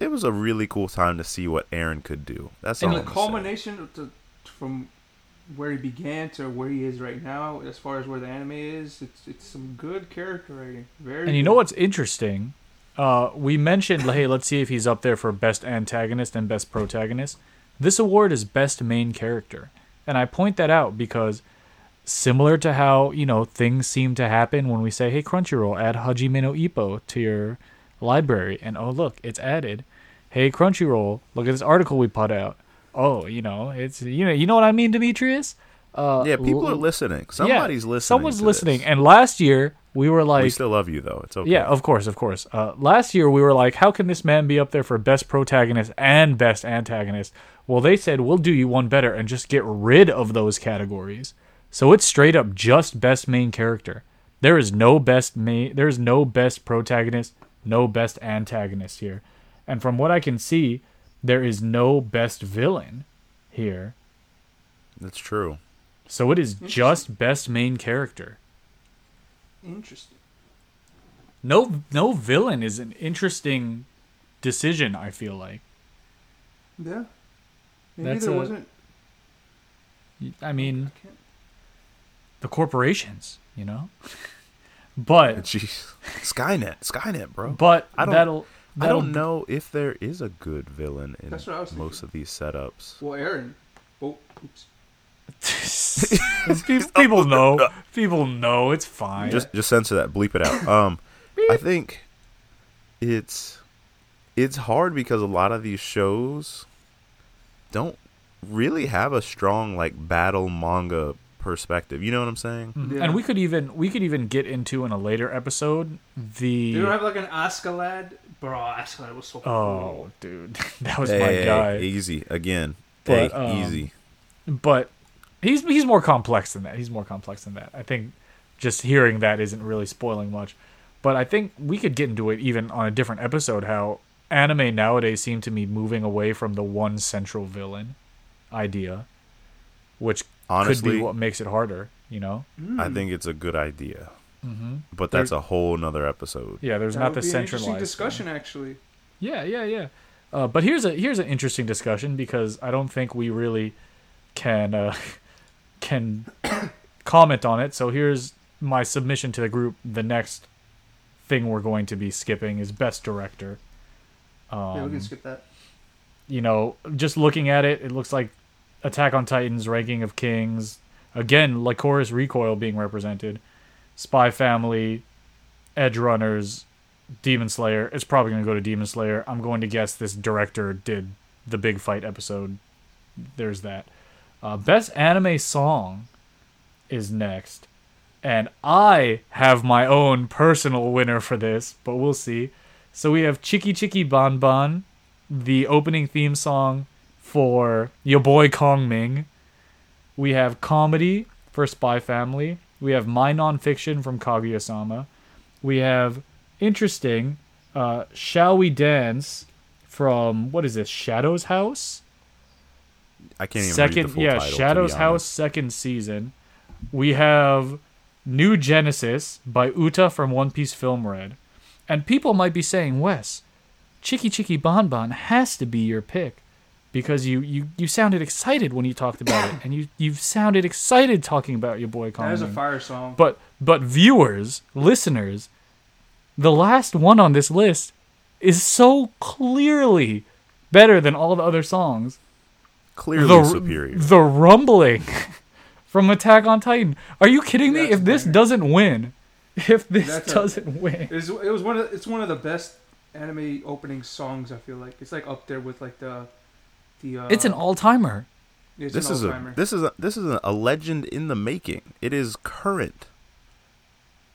it was a really cool time to see what Eren could do. That's And all. the I'm culmination of the, from where he began to where he is right now, as far as where the anime is, it's it's some good character writing. Very. And you know what's interesting? Uh, we mentioned, hey, let's see if he's up there for best antagonist and best protagonist. This award is best main character, and I point that out because similar to how you know things seem to happen when we say, hey, Crunchyroll, add Hajime no Ippo to your library, and oh look, it's added. Hey, Crunchyroll, look at this article we put out. Oh, you know, it's you know, you know what I mean, Demetrius. Uh, Yeah, people are l- listening. yeah, Somebody's listening. Someone's listening, this. and last year we were like, we still love you though. It's okay. yeah, of course, of course. Uh, last year we were like, how can this man be up there for best protagonist and best antagonist? Well, they said we'll do you one better and just get rid of those categories. So it's straight up just best main character. There is no best main. There is no best protagonist, no best antagonist here, and from what I can see, there is no best villain here. That's true. So it is just best main character. interesting. No, no villain is an interesting decision. I feel like. Yeah. Maybe That's there a- wasn't. I mean, I can't- the corporations, you know. [LAUGHS] But Jeez, Skynet, Skynet, bro. but I don't- that'll, I that'll don't know if there is a good villain in That's what I was most thinking. of these setups. Well, Eren. Oh, oops. [LAUGHS] people, people know. People know it's fine. Just just censor that, bleep it out. [LAUGHS] Um, I think it's it's hard because a lot of these shows don't really have a strong like battle manga perspective. You know what I'm saying? Mhm. Yeah. And we could even we could even get into in a later episode the They don't have like an Askeladd. Bro, Askeladd was so cool. oh dude [LAUGHS] that was Hey, my hey, guy. easy again. But, hey, um, easy. but he's he's more complex than that. He's more complex than that. I think just hearing that isn't really spoiling much. But I think we could get into it even on a different episode how anime nowadays seem to be moving away from the one central villain idea, which Honestly, could be what makes it harder, you know? I think it's a good idea, Mm-hmm. but that's a whole nother episode. Yeah, there's That not would the be an interesting centralized discussion, actually. Yeah, yeah, yeah. Uh, but here's a here's an interesting discussion because I don't think we really can uh, [LAUGHS] can [COUGHS] comment on it. So here's my submission to the group. The next thing we're going to be skipping is best director. Um, yeah, we can skip that. you know, just looking at it, it looks like Attack on Titans, Ranking of Kings, again, Lycoris Recoil being represented, Spy Family, Edge Runners, Demon Slayer. It's probably going to go to Demon Slayer. I'm going to guess this director did the big fight episode. There's that. Uh, Best Anime Song is next. And I have my own personal winner for this, but we'll see. So we have Chiki Chiki Bon Bon, the opening theme song for Your Boy Kong Ming. We have comedy for Spy Family. We have My Nonfiction from Kaguya Sama. We have interesting uh, Shall We Dance from, what is this, Shadow's House? I can't even second read the full yeah title, shadow's house second season we have new genesis by uta from one piece film red and people might be saying wes chicky chicky bon bon has to be your pick because you, you, you sounded excited when you talked about it and you, you sounded excited talking about your boy That is a fire song. but but viewers listeners the last one on this list is so clearly better than all the other songs Clearly the, superior. The rumbling [LAUGHS] from Attack on Titan. Are you kidding me? That's if this banger. doesn't win, [LAUGHS] if this That's doesn't win, it was one of it's one of the best anime opening songs. I feel like it's like up there with like the the. Uh, it's an all timer. This is a this is a this is a, a legend in the making. It is current,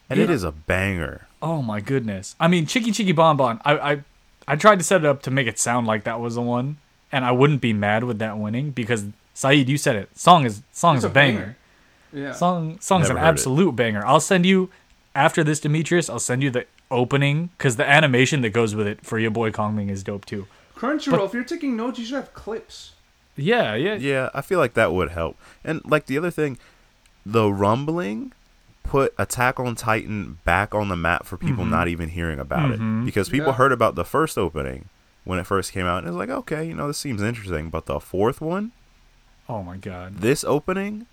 and it Yeah. is a banger. Oh my goodness! I mean, Chicky Chicky Bon Bon. I, I I tried to set it up to make it sound like that was the one, and I wouldn't be mad with that winning because Saeed, you said it. Song is song It's is a banger. Yeah. Song song's Never an heard it. absolute banger. I'll send you after this, Demetrius. I'll send you the opening because the animation that goes with it for your boy Kongming is dope too. Crunchyroll. But- if you're taking notes, you should have clips. Yeah, yeah, Yeah, I feel like that would help. And like the other thing, the rumbling put Attack on Titan back on the map for people Mhm. not even hearing about Mhm. it because people Yeah. heard about the first opening when it first came out, and it was like, okay, you know, this seems interesting. But the fourth one, Oh my god. this opening,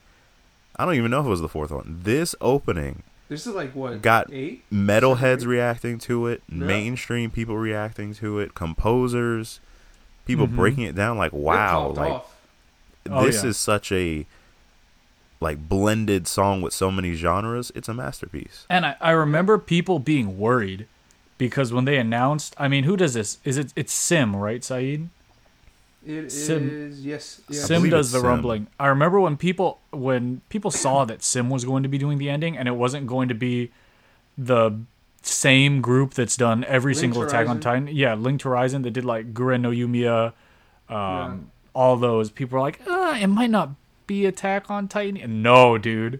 I don't even know if it was the fourth one. This opening This is like what Got eight. metalheads Seven? reacting to it, Yeah. mainstream people reacting to it, composers, people Mhm. breaking it down like wow, like off. Oh, this yeah. is such a like blended song with so many genres. It's a masterpiece. And I, I remember people being worried because when they announced, I mean, who does this? Is it it's Sim, right, Saeed? It is Sim- yes. Yeah. Sim does the Sim. rumbling. I remember when people when people saw that Sim was going to be doing the ending and it wasn't going to be the same group that's done every Linked single Attack on Titan. Yeah, Linked Horizon that did like Guren no Yumiya, um, Yeah. all those. People were like, uh, it might not be Attack on Titan. And no, dude.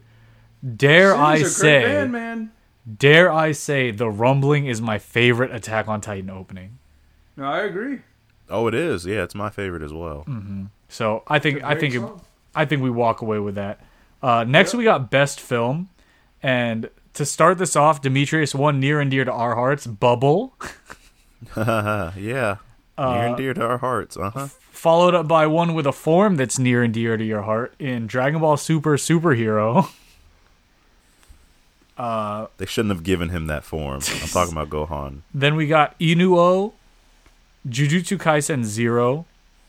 Dare Sim's I a great say, band, man. dare I say, the rumbling is my favorite Attack on Titan opening. No, I agree. Oh, it is. Yeah, it's my favorite as well. So I think It's a I great think it. I think we walk away with that. Uh, next, Yeah. we got best film, and to start this off, Demetrius one near and dear to our hearts, Bubble, [LAUGHS] yeah, near and dear to our hearts. Uh huh. followed up by one with a form that's near and dear to your heart in Dragon Ball Super Superhero. [LAUGHS] Uh, They shouldn't have given him that form. I'm talking about [LAUGHS] Gohan. then we got Inu-Oh, Jujutsu Kaisen Zero,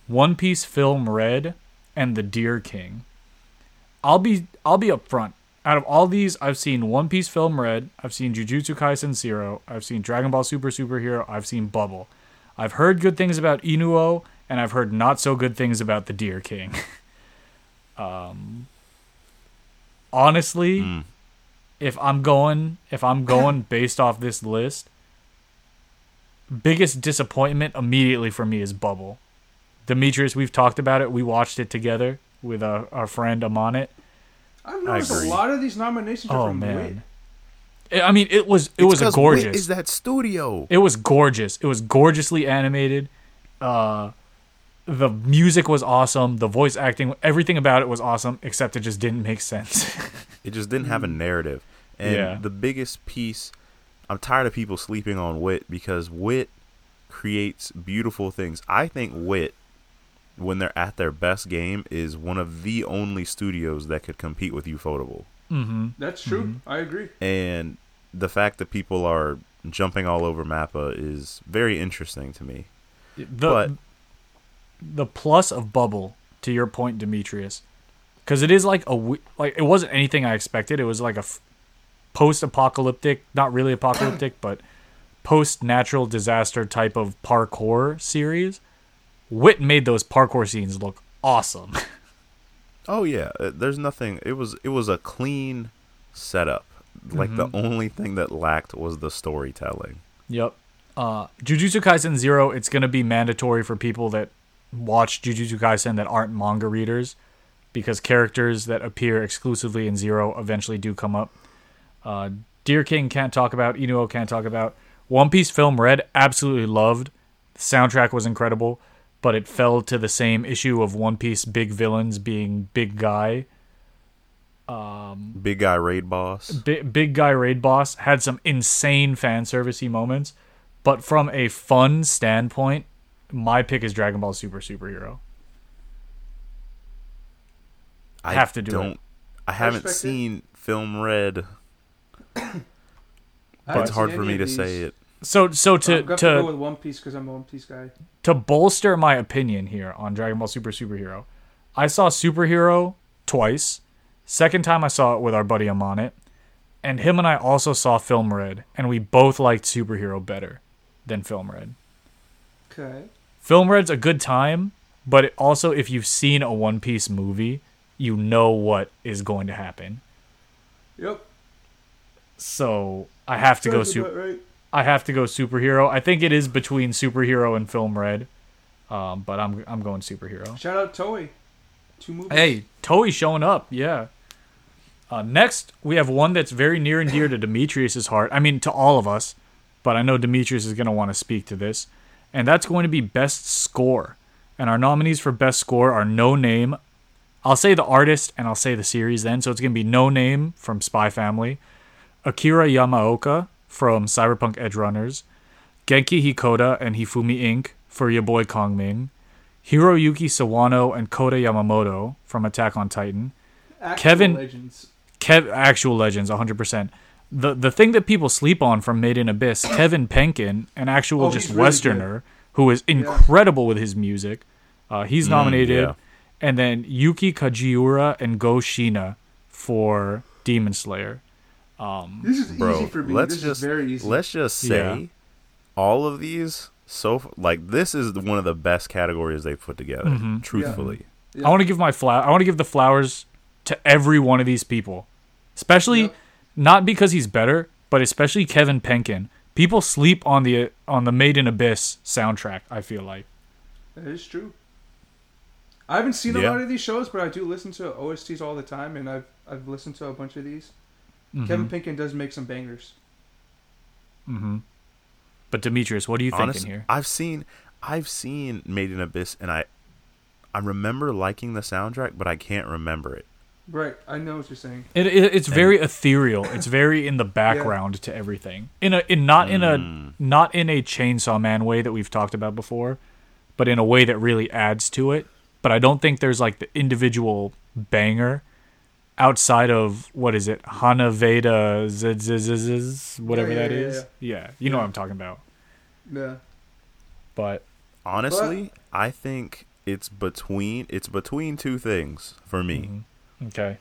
One Piece Film Red, and The Deer King. I'll be I'll be upfront. Out of all these, I've seen One Piece Film Red, I've seen Jujutsu Kaisen Zero, I've seen Dragon Ball Super Superhero, I've seen Bubble. I've heard good things about Inu-Oh, and I've heard not so good things about The Deer King. [LAUGHS] um, honestly, Mm. if I'm going if I'm going [LAUGHS] based off this list, biggest disappointment immediately for me is Bubble. Demetrius, we've talked about it. We watched it together with our, our friend Amonit. I've noticed a lot of these nominations are Oh from Wit. man, I I mean it was it It's was a 'cause gorgeous. Wit is that studio? It was gorgeous. It was gorgeously animated. Uh, the music was awesome. The voice acting, everything about it was awesome, except it just didn't make sense. [LAUGHS] It just didn't have a narrative. And Yeah. the biggest piece, I'm tired of people sleeping on Wit because Wit creates beautiful things. I think Wit, when they're at their best game, is one of the only studios that could compete with Ufotable. mm-hmm. That's true. I agree. And the fact that people are jumping all over Mappa is very interesting to me. The But- the plus of Bubble, to your point, Demetrius, because it is like a we- like it wasn't anything I expected. It was like a f- post-apocalyptic, not really apocalyptic, but post-natural disaster type of parkour series. Wit made those parkour scenes look awesome. [LAUGHS] Oh yeah, uh, there's nothing. It was it was a clean setup. Like the only thing that lacked was the storytelling. Yep. Uh, Jujutsu Kaisen Zero. It's gonna be mandatory for people that watch Jujutsu Kaisen that aren't manga readers, because characters that appear exclusively in Zero eventually do come up. Uh, Deer King can't talk about. Inu-Oh can't talk about. One Piece Film Red. Absolutely loved. The soundtrack was incredible, but it fell to the same issue of One Piece big villains being big guy. Big guy raid boss. Big, big guy raid boss had some insane fan servicey moments, but from a fun standpoint, my pick is Dragon Ball Super Superhero. I have to do don't, it. I haven't respect it. seen film red. I It's hard for me to say it. So so to I'm gonna go with One Piece because I'm a One Piece guy. to bolster my opinion here on Dragon Ball Super Superhero, I saw Superhero twice. Second time I saw it with our buddy Amonit, and him and I also saw Film Red, and we both liked Superhero better than Film Red. Okay. Film Red's a good time, but it also if you've seen a One Piece movie, you know what is going to happen. Yep. So I have to go super. right. I have to go superhero. I think it is between superhero and Film Red, um, but I'm I'm going superhero. Shout out Toei. Two movies. Hey, Toei showing up, yeah. Uh, next, we have one that's very near and dear to Demetrius's heart. I mean, to all of us, but I know Demetrius is going to want to speak to this, and that's going to be best score. And our nominees for best score are No Name. I'll say the artist and I'll say the series then. So it's going to be No Name from Spy Family, Akira Yamaoka from Cyberpunk Edge Runners, Genki Hikoda and Hifumi Inc. for your boy Kong Ming, Hiroyuki Sawano and Kota Yamamoto from Attack on Titan. Actual Kevin- Legends. Kev, actual legends, 100%. The the thing that people sleep on from Made in Abyss, [COUGHS] Kevin Penkin, an actual Oh, just really Westerner who is incredible with his music. Uh, he's nominated, yeah. and then Yuki Kajiura and Go Shina for Demon Slayer. This is Bro, easy for me. let's this just is very easy. let's just say Yeah. all of these so like this is one of the best categories they've put together. Mhm. Truthfully, Yeah. I want to give my flower. I want to give the flowers to every one of these people, especially Yep. not because he's better, but especially Kevin Penkin. People sleep on the on the Made in Abyss soundtrack. I feel like. That is true. I haven't seen a lot of these shows, but I do listen to OSTs all the time, and I've I've listened to a bunch of these. Mm-hmm. Kevin Penkin does make some bangers. hmm But Demetrius, what are you thinking honestly, here? I've seen I've seen Made in Abyss, and I I remember liking the soundtrack, but I can't remember it. Right, I know what you're saying. It, it it's very ethereal. It's very in the background to everything. In a in not in a Mm. not in a Chainsaw Man way that we've talked about before, but in a way that really adds to it. But I don't think there's like the individual banger outside of what is it Hanaveda z- z- z- z- whatever Yeah, yeah, that yeah, is. Yeah, you know what I'm talking about. Yeah. But Honestly, I think it's between it's between two things for me. mhm. okay,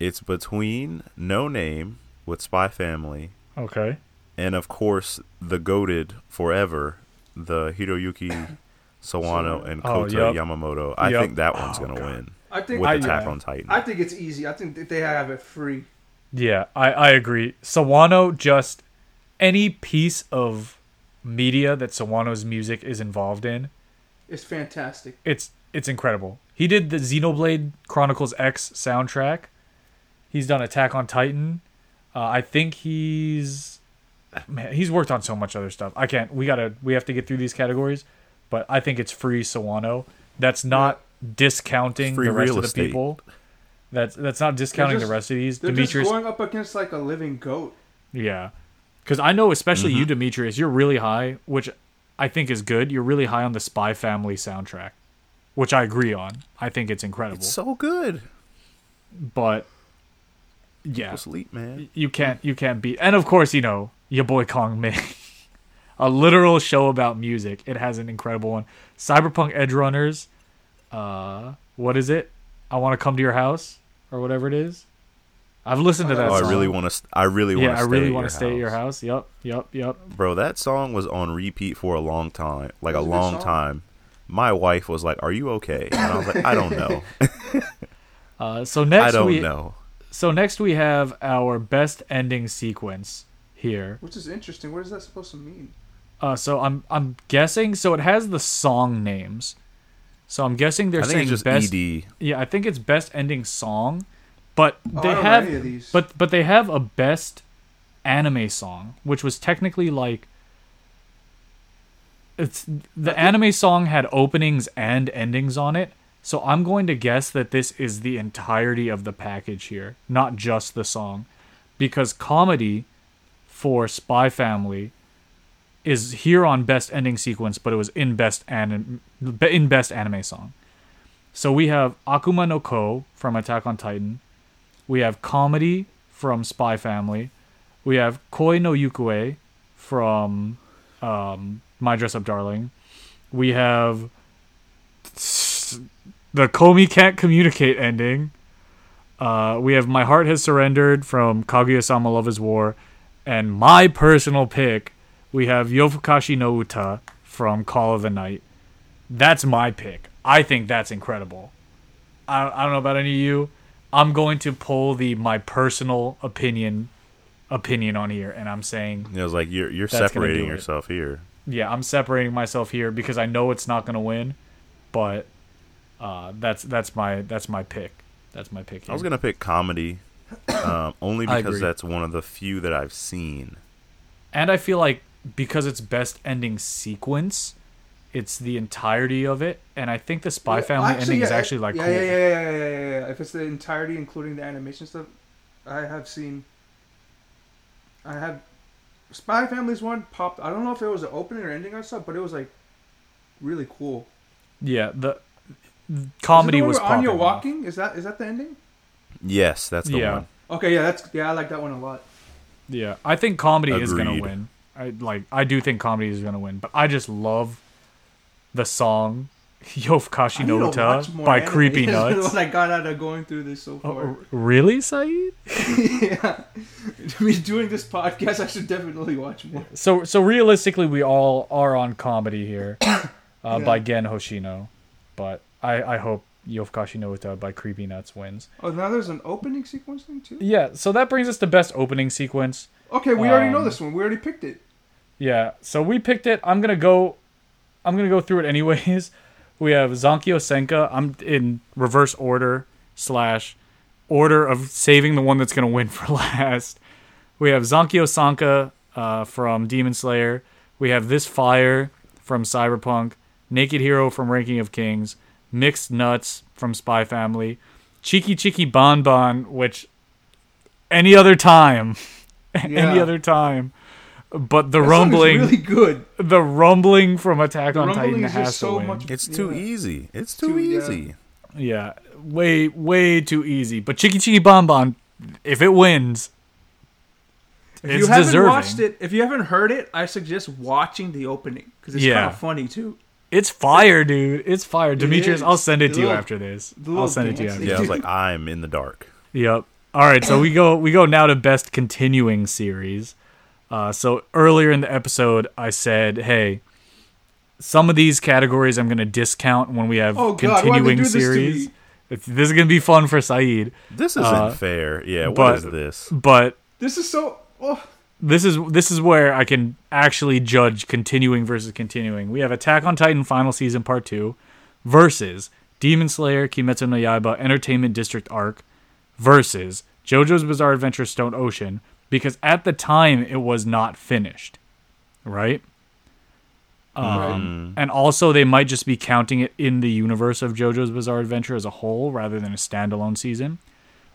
It's between No Name with Spy Family okay, and of course the goaded forever, the Hiroyuki [LAUGHS] Sawano and Oh, Kota. Yamamoto. I Yup. think that one's Oh, gonna God. win I think with I- Attack yeah. on Titan. I think it's easy. I think they have it free. yeah, I I agree. Sawano just any piece of media that Sawano's music is involved in It's fantastic. it's it's incredible. He did the Xenoblade Chronicles X soundtrack. He's done Attack on Titan. Uh, I think he's man, he's worked on so much other stuff. I can't. We gotta. We have to get through these categories, but I think it's free Sawano. That's not discounting Free the rest real of the estate. people. That's that's not discounting just- the rest of these. They're Demetrius, just going up against like a living goat. yeah, because I know especially Mm-hmm. you, Demetrius, you're really high, which I think is good. You're really high on the Spy Family soundtrack, which I agree on. I think it's incredible. It's so good. but yeah, sleep, man. you can't you can't beat. And of course, you know your boy Kong Ming, [LAUGHS] a literal show about music. It has an incredible one. Cyberpunk Edge Runners. Uh, what is it? I want to come to your house or whatever it is. I've listened to that. Oh, I really want to. I really want to. Yeah, I really want to stay at your house. Yep, yep, yep. Bro, that song was on repeat for a long time, like a a long time. My wife was like, "Are you okay?" And I was like, "I don't know. [LAUGHS] [LAUGHS] Uh, so next I don't we know." so next we have our best ending sequence here. Which is interesting. What is that supposed to mean? Uh, so I'm I'm guessing. So it has the song names. So I'm guessing they're I think saying it's just best. ED. Yeah, I think it's best ending song, but Oh, they I have any of these. but but they have a best anime song, which was technically like it's the anime song had openings and endings on it. So I'm going to guess that this is the entirety of the package here, not just the song, because comedy for Spy Family is here on best ending sequence, but it was in best anim- in best anime song. So we have Akuma no Ko from Attack on Titan. We have comedy from Spy Family. We have Koi no Yukue from um, My Dress Up Darling. We have the Komi Can't Communicate ending. Uh, we have My Heart Has Surrendered from Kaguya Sama Love is War. And my personal pick, we have Yofukashi no Uta from Call of the Night. That's my pick. I think that's incredible. I, I don't know about any of you. I'm going to pull the my personal opinion opinion on here, and I'm saying It was like you're you're separating do it. yourself here. yeah, I'm separating myself here because I know it's not going to win, but uh, that's that's my that's my pick. That's my pick. Here. I was gonna pick comedy, um, only because that's one of the few that I've seen. and I feel like because it's best ending sequence, it's the entirety of it, and I think the Spy Yeah, Family actually, ending is actually like yeah, cool. yeah, yeah, yeah, yeah, yeah, yeah. If it's the entirety, including the animation stuff, I have seen. I have, Spy Family's one popped. I don't know if it was the opening or ending or stuff, but it was like, really cool. Yeah, the comedy Is it the one was where Anya popping off. walking. Is that is that the ending? Yes, that's the Yeah. one. Okay, yeah, that's yeah, I like that one a lot. Yeah, I think comedy is gonna win. I like. I do think comedy is gonna win, but I just love the song [LAUGHS] "Yofukashi no Uta" by anime. Creepy [LAUGHS] That's Nuts. what I got out of going through this so Oh, far. really, Saeed? [LAUGHS] yeah, I mean, doing this podcast, I should definitely watch more. So, so realistically, we all are on comedy here, [COUGHS] uh, Yeah. by Gen Hoshino, but I, I hope Yofukashi no Uta by Creepy Nuts wins. Oh, now there's an opening sequence thing too. Yeah, so that brings us to the best opening sequence. Okay, we already know Um, this one. We already picked it. Yeah, so we picked it. I'm gonna go. I'm gonna go through it anyways. [LAUGHS] We have Zankyo Sanka. I'm in reverse order slash order of saving the one that's gonna win [LAUGHS] for last. We have Zankyo Sanka uh, from Demon Slayer. We have This Fire from Cyberpunk. Naked Hero from Ranking of Kings. Mixed Nuts from Spy Family. Cheeky Cheeky Bon Bon, which any other time, [LAUGHS] any other time. But the That rumbling, really good. the rumbling from Attack The on Titan is has just to so win. much- It's too Yeah. easy. It's too, Too- yeah. easy. Yeah, way way too easy. But Cheeky Cheeky Bon Bon, if it wins, If it's you haven't deserving. watched it, if you haven't heard it, I suggest watching the opening because it's Yeah. kind of funny too. It's fire, dude. It's fire. Demetrius, is. I'll send it to you after this. I'll send it to you after. Yeah, I was like, I'm in the dark. Yep. All right, so we go we go now to best continuing series. Uh, so earlier in the episode, I said, "Hey, some of these categories I'm going to discount when we have Oh, God, why'd they continuing do this to series. me? It's- This is going to be fun for Saeed, This isn't Uh, fair. Yeah, but- what is this? but This is so. Oh, this is this is where I can actually judge continuing versus continuing. We have Attack on Titan final season part 2 versus Demon Slayer Kimetsu no Yaiba Entertainment District arc versus JoJo's Bizarre Adventure Stone Ocean because at the time it was not finished. Right? Um, and also they might just be counting it in the universe of JoJo's Bizarre Adventure as a whole rather than a standalone season.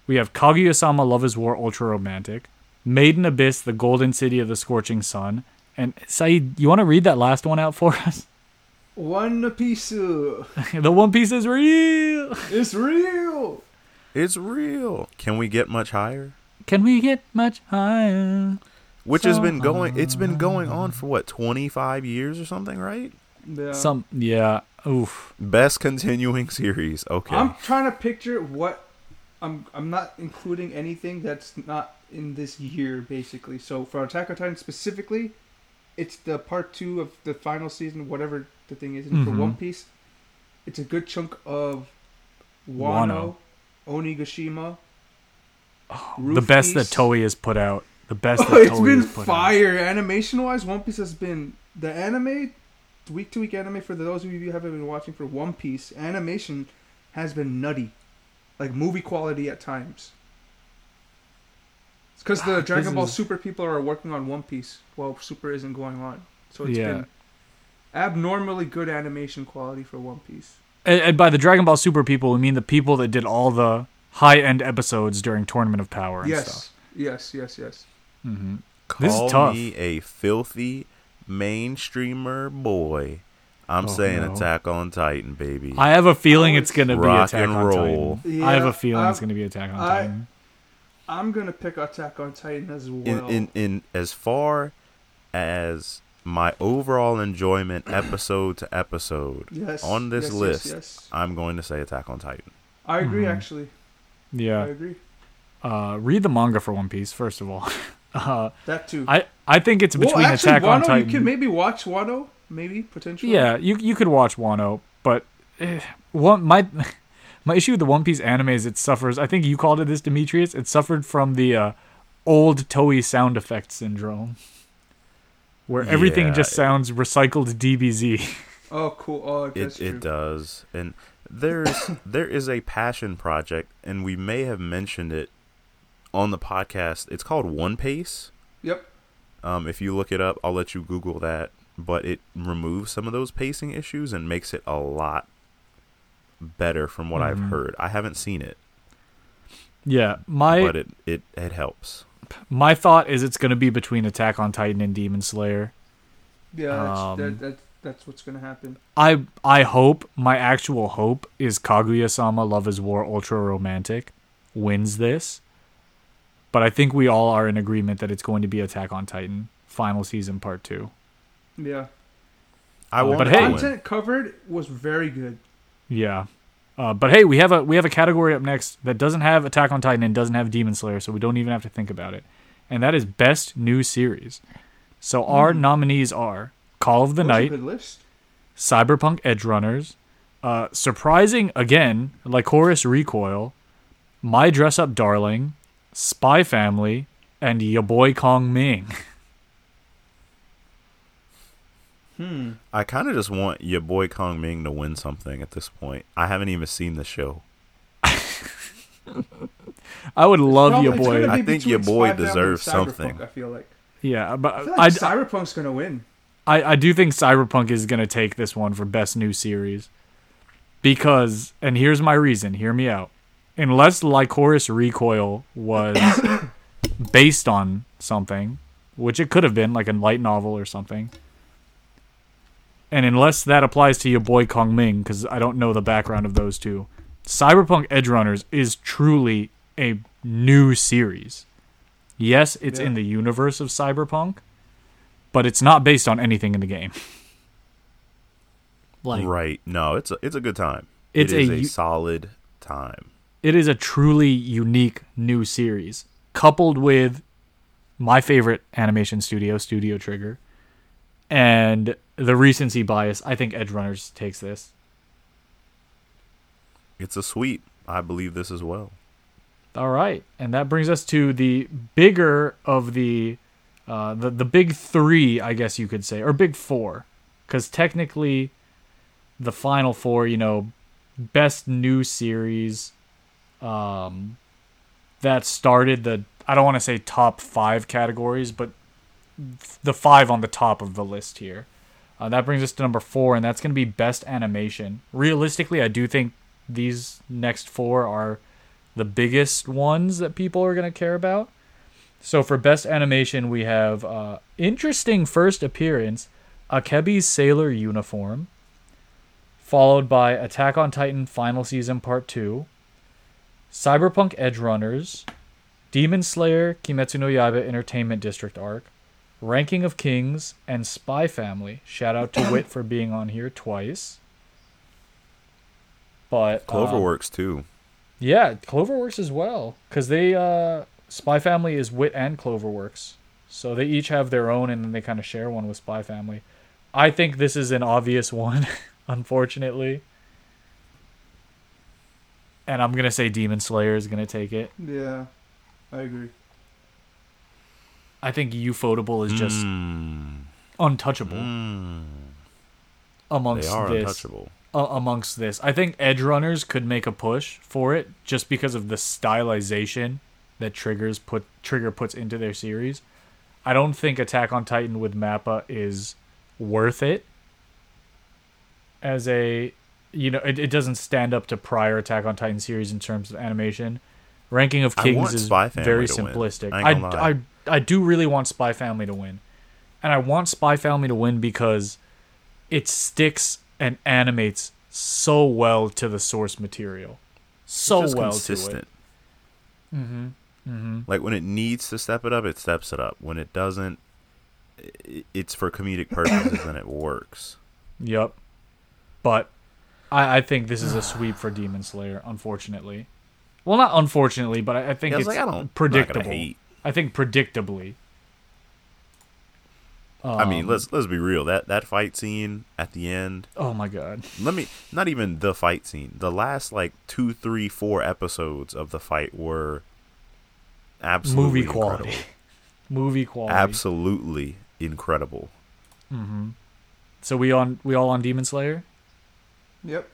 We have Kaguya-sama Love is War Ultra Romantic, Made in Abyss, The Golden City of the Scorching Sun. And Saeed, you want to read that last one out for [LAUGHS] us? One Piece. [LAUGHS] the One Piece is real. It's real. It's real. Can we get much higher? Can we get much higher? Which has been going. It's been going on for what 25 years or something, right? Yeah. Some, yeah. Oof. Best continuing [LAUGHS] series. Okay. I'm trying to picture what. I'm. I'm not including anything that's not in this year, basically. So for Attack on Titan specifically, it's the part two of the final season, whatever the thing is. And for Mhm. One Piece, it's a good chunk of Wano. Wano, Onigashima. the best that Toei has put out. The best [LAUGHS] that Oh, it's Toei been has put out. fire animation wise. One Piece has been the anime, week to week anime. For those of you who haven't been watching for One Piece, animation has been nutty, like movie quality at times. It's because the Ah, Dragon this Ball is- Super people are working on One Piece while Super isn't going on, so it's Yeah. been abnormally good animation quality for One Piece. And, and by the Dragon Ball Super people, we mean the people that did all the high end episodes during Tournament of Power and Yes, stuff. yes, yes, yes. hmm Call This is tough. me a filthy mainstreamer boy. I'm Oh, saying no. Attack on Titan, baby. I have a feeling Oh, it's going to be Attack and on roll. Titan. I have a feeling it's I'm- going to be Attack on I- Titan. I'm gonna pick Attack on Titan as well. in, in in as far as my overall enjoyment episode to episode yes, on this yes, yes, list, yes. I'm going to say Attack on Titan. I agree. Mhm. Actually, Yeah, I agree. Uh, read the manga for One Piece first of all. [LAUGHS] uh, That too. I I think it's between well, actually, Attack on Titan. you could maybe watch Wano, maybe potentially. yeah, you you could watch Wano, but eh, one my my issue with the One Piece anime is it suffers. I think you called it this, Demetrius. It suffered from the uh, old Toei sound effect syndrome, where everything Yeah, just sounds recycled DBZ. Oh, cool. Oh, that's It true. it does, and there's [COUGHS] there is a passion project, and we may have mentioned it on the podcast. It's called One Pace. Yep. Um, if you look it up, I'll let you Google that. But it removes some of those pacing issues and makes it a lot better from what Mhm. I've heard. I haven't seen it, yeah, my but it, it it helps. my thought is it's going to be between Attack on Titan and Demon Slayer. Yeah, that's, Um, that, that, that's what's gonna happen. I I hope my actual hope is Kaguya-sama Love is War Ultra Romantic wins this. But I think we all are in agreement that it's going to be Attack on Titan final season part 2. Yeah. I want but hey- Content covered was very good. Yeah. Uh, but hey, we have a we have a category up next that doesn't have Attack on Titan and doesn't have Demon Slayer, so we don't even have to think about it. And that is best new series. So our nominees are Call of the Night. Cyberpunk Edge Runners, uh, surprising again, Lycoris Recoil, My Dress Up Darling, Spy Family, and Ya Boy Kong Ming. [LAUGHS] Hmm. I kind of just want your boy Kong Ming to win something at this point. I haven't even seen the show. I would love Probably- Ya it's gonna Boy. I think your boy Spy Family and deserves something. I feel like. Yeah, but I feel I, Cyberpunk's gonna win. I, I do think Cyberpunk is going to take this one for best new series. Because, and here's my reason, hear me out. Unless Lycoris Recoil was [COUGHS] based on something, which it could have been, like a light novel or something. And unless that applies to your boy Kong Ming, because I don't know the background of those two, Cyberpunk Edge Runners is truly a new series. Yes, it's Yeah. in the universe of Cyberpunk, but it's not based on anything in the game. [LAUGHS] Like right? No, it's a it's a good time. It's it is a a, u- solid time. it is a truly unique new series, coupled with my favorite animation studio, Studio Trigger, and the recency bias. I think Edge Runners takes this. It's a sweep. I believe this as well. All right, and that brings us to the bigger of the, uh, the the big three, I guess you could say, or big four, because technically, the final four, you know, best new series, um, that started the I don't want to say top five categories, but the five on the top of the list here. Uh, that brings us to number four, and that's going to be best animation. Realistically, I do think these next four are the biggest ones that people are going to care about. So for best animation, we have uh, interesting first appearance, Akebi's sailor uniform, followed by Attack on Titan final season part two, Cyberpunk Edge Runners, Demon Slayer Kimetsu no Yaiba Entertainment District arc, Ranking of Kings, and Spy Family. Shout out to Wit for being on here twice. But um, Cloverworks too. yeah, Cloverworks as well, because they uh, Spy Family is Wit and Cloverworks, so they each have their own, and then they kind of share one with Spy Family. I think this is an obvious [LAUGHS] one, unfortunately, and I'm gonna say Demon Slayer is gonna take it. Yeah, I agree. I think Ufotable is just Mm, untouchable mm. amongst They are this. untouchable. uh, amongst this. I think Edge Runners could make a push for it just because of the stylization that Triggers put Trigger puts into their series. I don't think Attack on Titan with Mappa is worth it as a you know it, it doesn't stand up to prior Attack on Titan series in terms of animation. Ranking of Kings is very simplistic. I I. I I do really want Spy Family to win. And I want Spy Family to win because it sticks and animates so well to the source material. So well consistent. to it. Mm-hmm. Mm-hmm. Like when it needs to step it up, it steps it up. When it doesn't, it's for comedic purposes and it works. Yep. But I, I think this is a sweep for Demon Slayer, unfortunately. Well, not unfortunately, but I, I think Yeah, it's like I don't predictable. Gonna hate. I think predictably. I mean, Um, let's let's be real. That that fight scene at the end. Oh my god. [LAUGHS] Let me not even the fight scene. The last like two, three, four episodes of the fight were absolutely Movie quality. incredible. [LAUGHS] Movie quality. Absolutely incredible. Mm-hmm. So we on we all on Demon Slayer? Yep.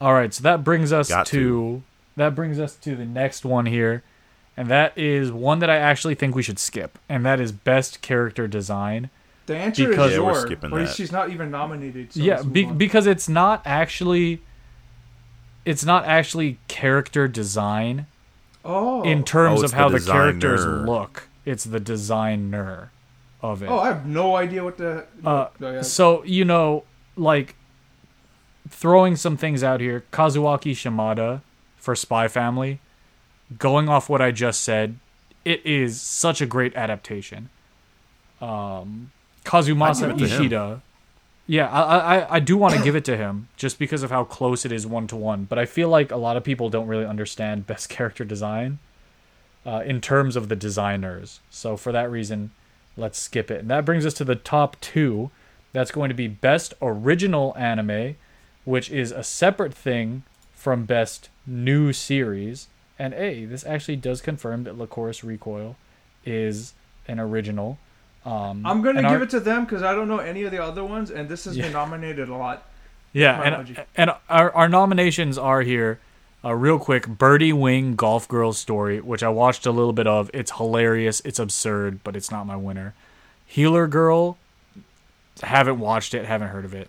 All right, so that brings us to, to. that brings us to the next one here, and that is one that I actually think we should skip, and that is best character design. The answer Because- is Yeah, we're Yor, skipping but that. she's not even nominated. So yeah, be, because it's not actually it's not actually character design oh, in terms Oh, of how the the characters look. It's the designer. of it. Oh, I have no idea what the. Uh, no, yeah. So you know, like throwing some things out here. Kazuaki Shimada for Spy Family. Going off what I just said, it is such a great adaptation. Um, Kazumasa I'd give it to him. Ishida. Yeah, I, I I do want to give it to him just because of how close it is one to one. But I feel like a lot of people don't really understand [LAUGHS] best character design uh, in terms of the designers. So for that reason, let's skip it. And that brings us to the top two. That's going to be best original anime, which is a separate thing from best new series. And A, this actually does confirm that Lycoris Recoil is an original. Um, I'm gonna give our- it to them because I don't know any of the other ones, and this has Yeah. been nominated a lot. Yeah, and and our our nominations are here. Uh, real quick, Birdie Wing Golf Girls Story, which I watched a little bit of. It's hilarious. It's absurd, but it's not my winner. Healer Girl, haven't watched it, haven't heard of it.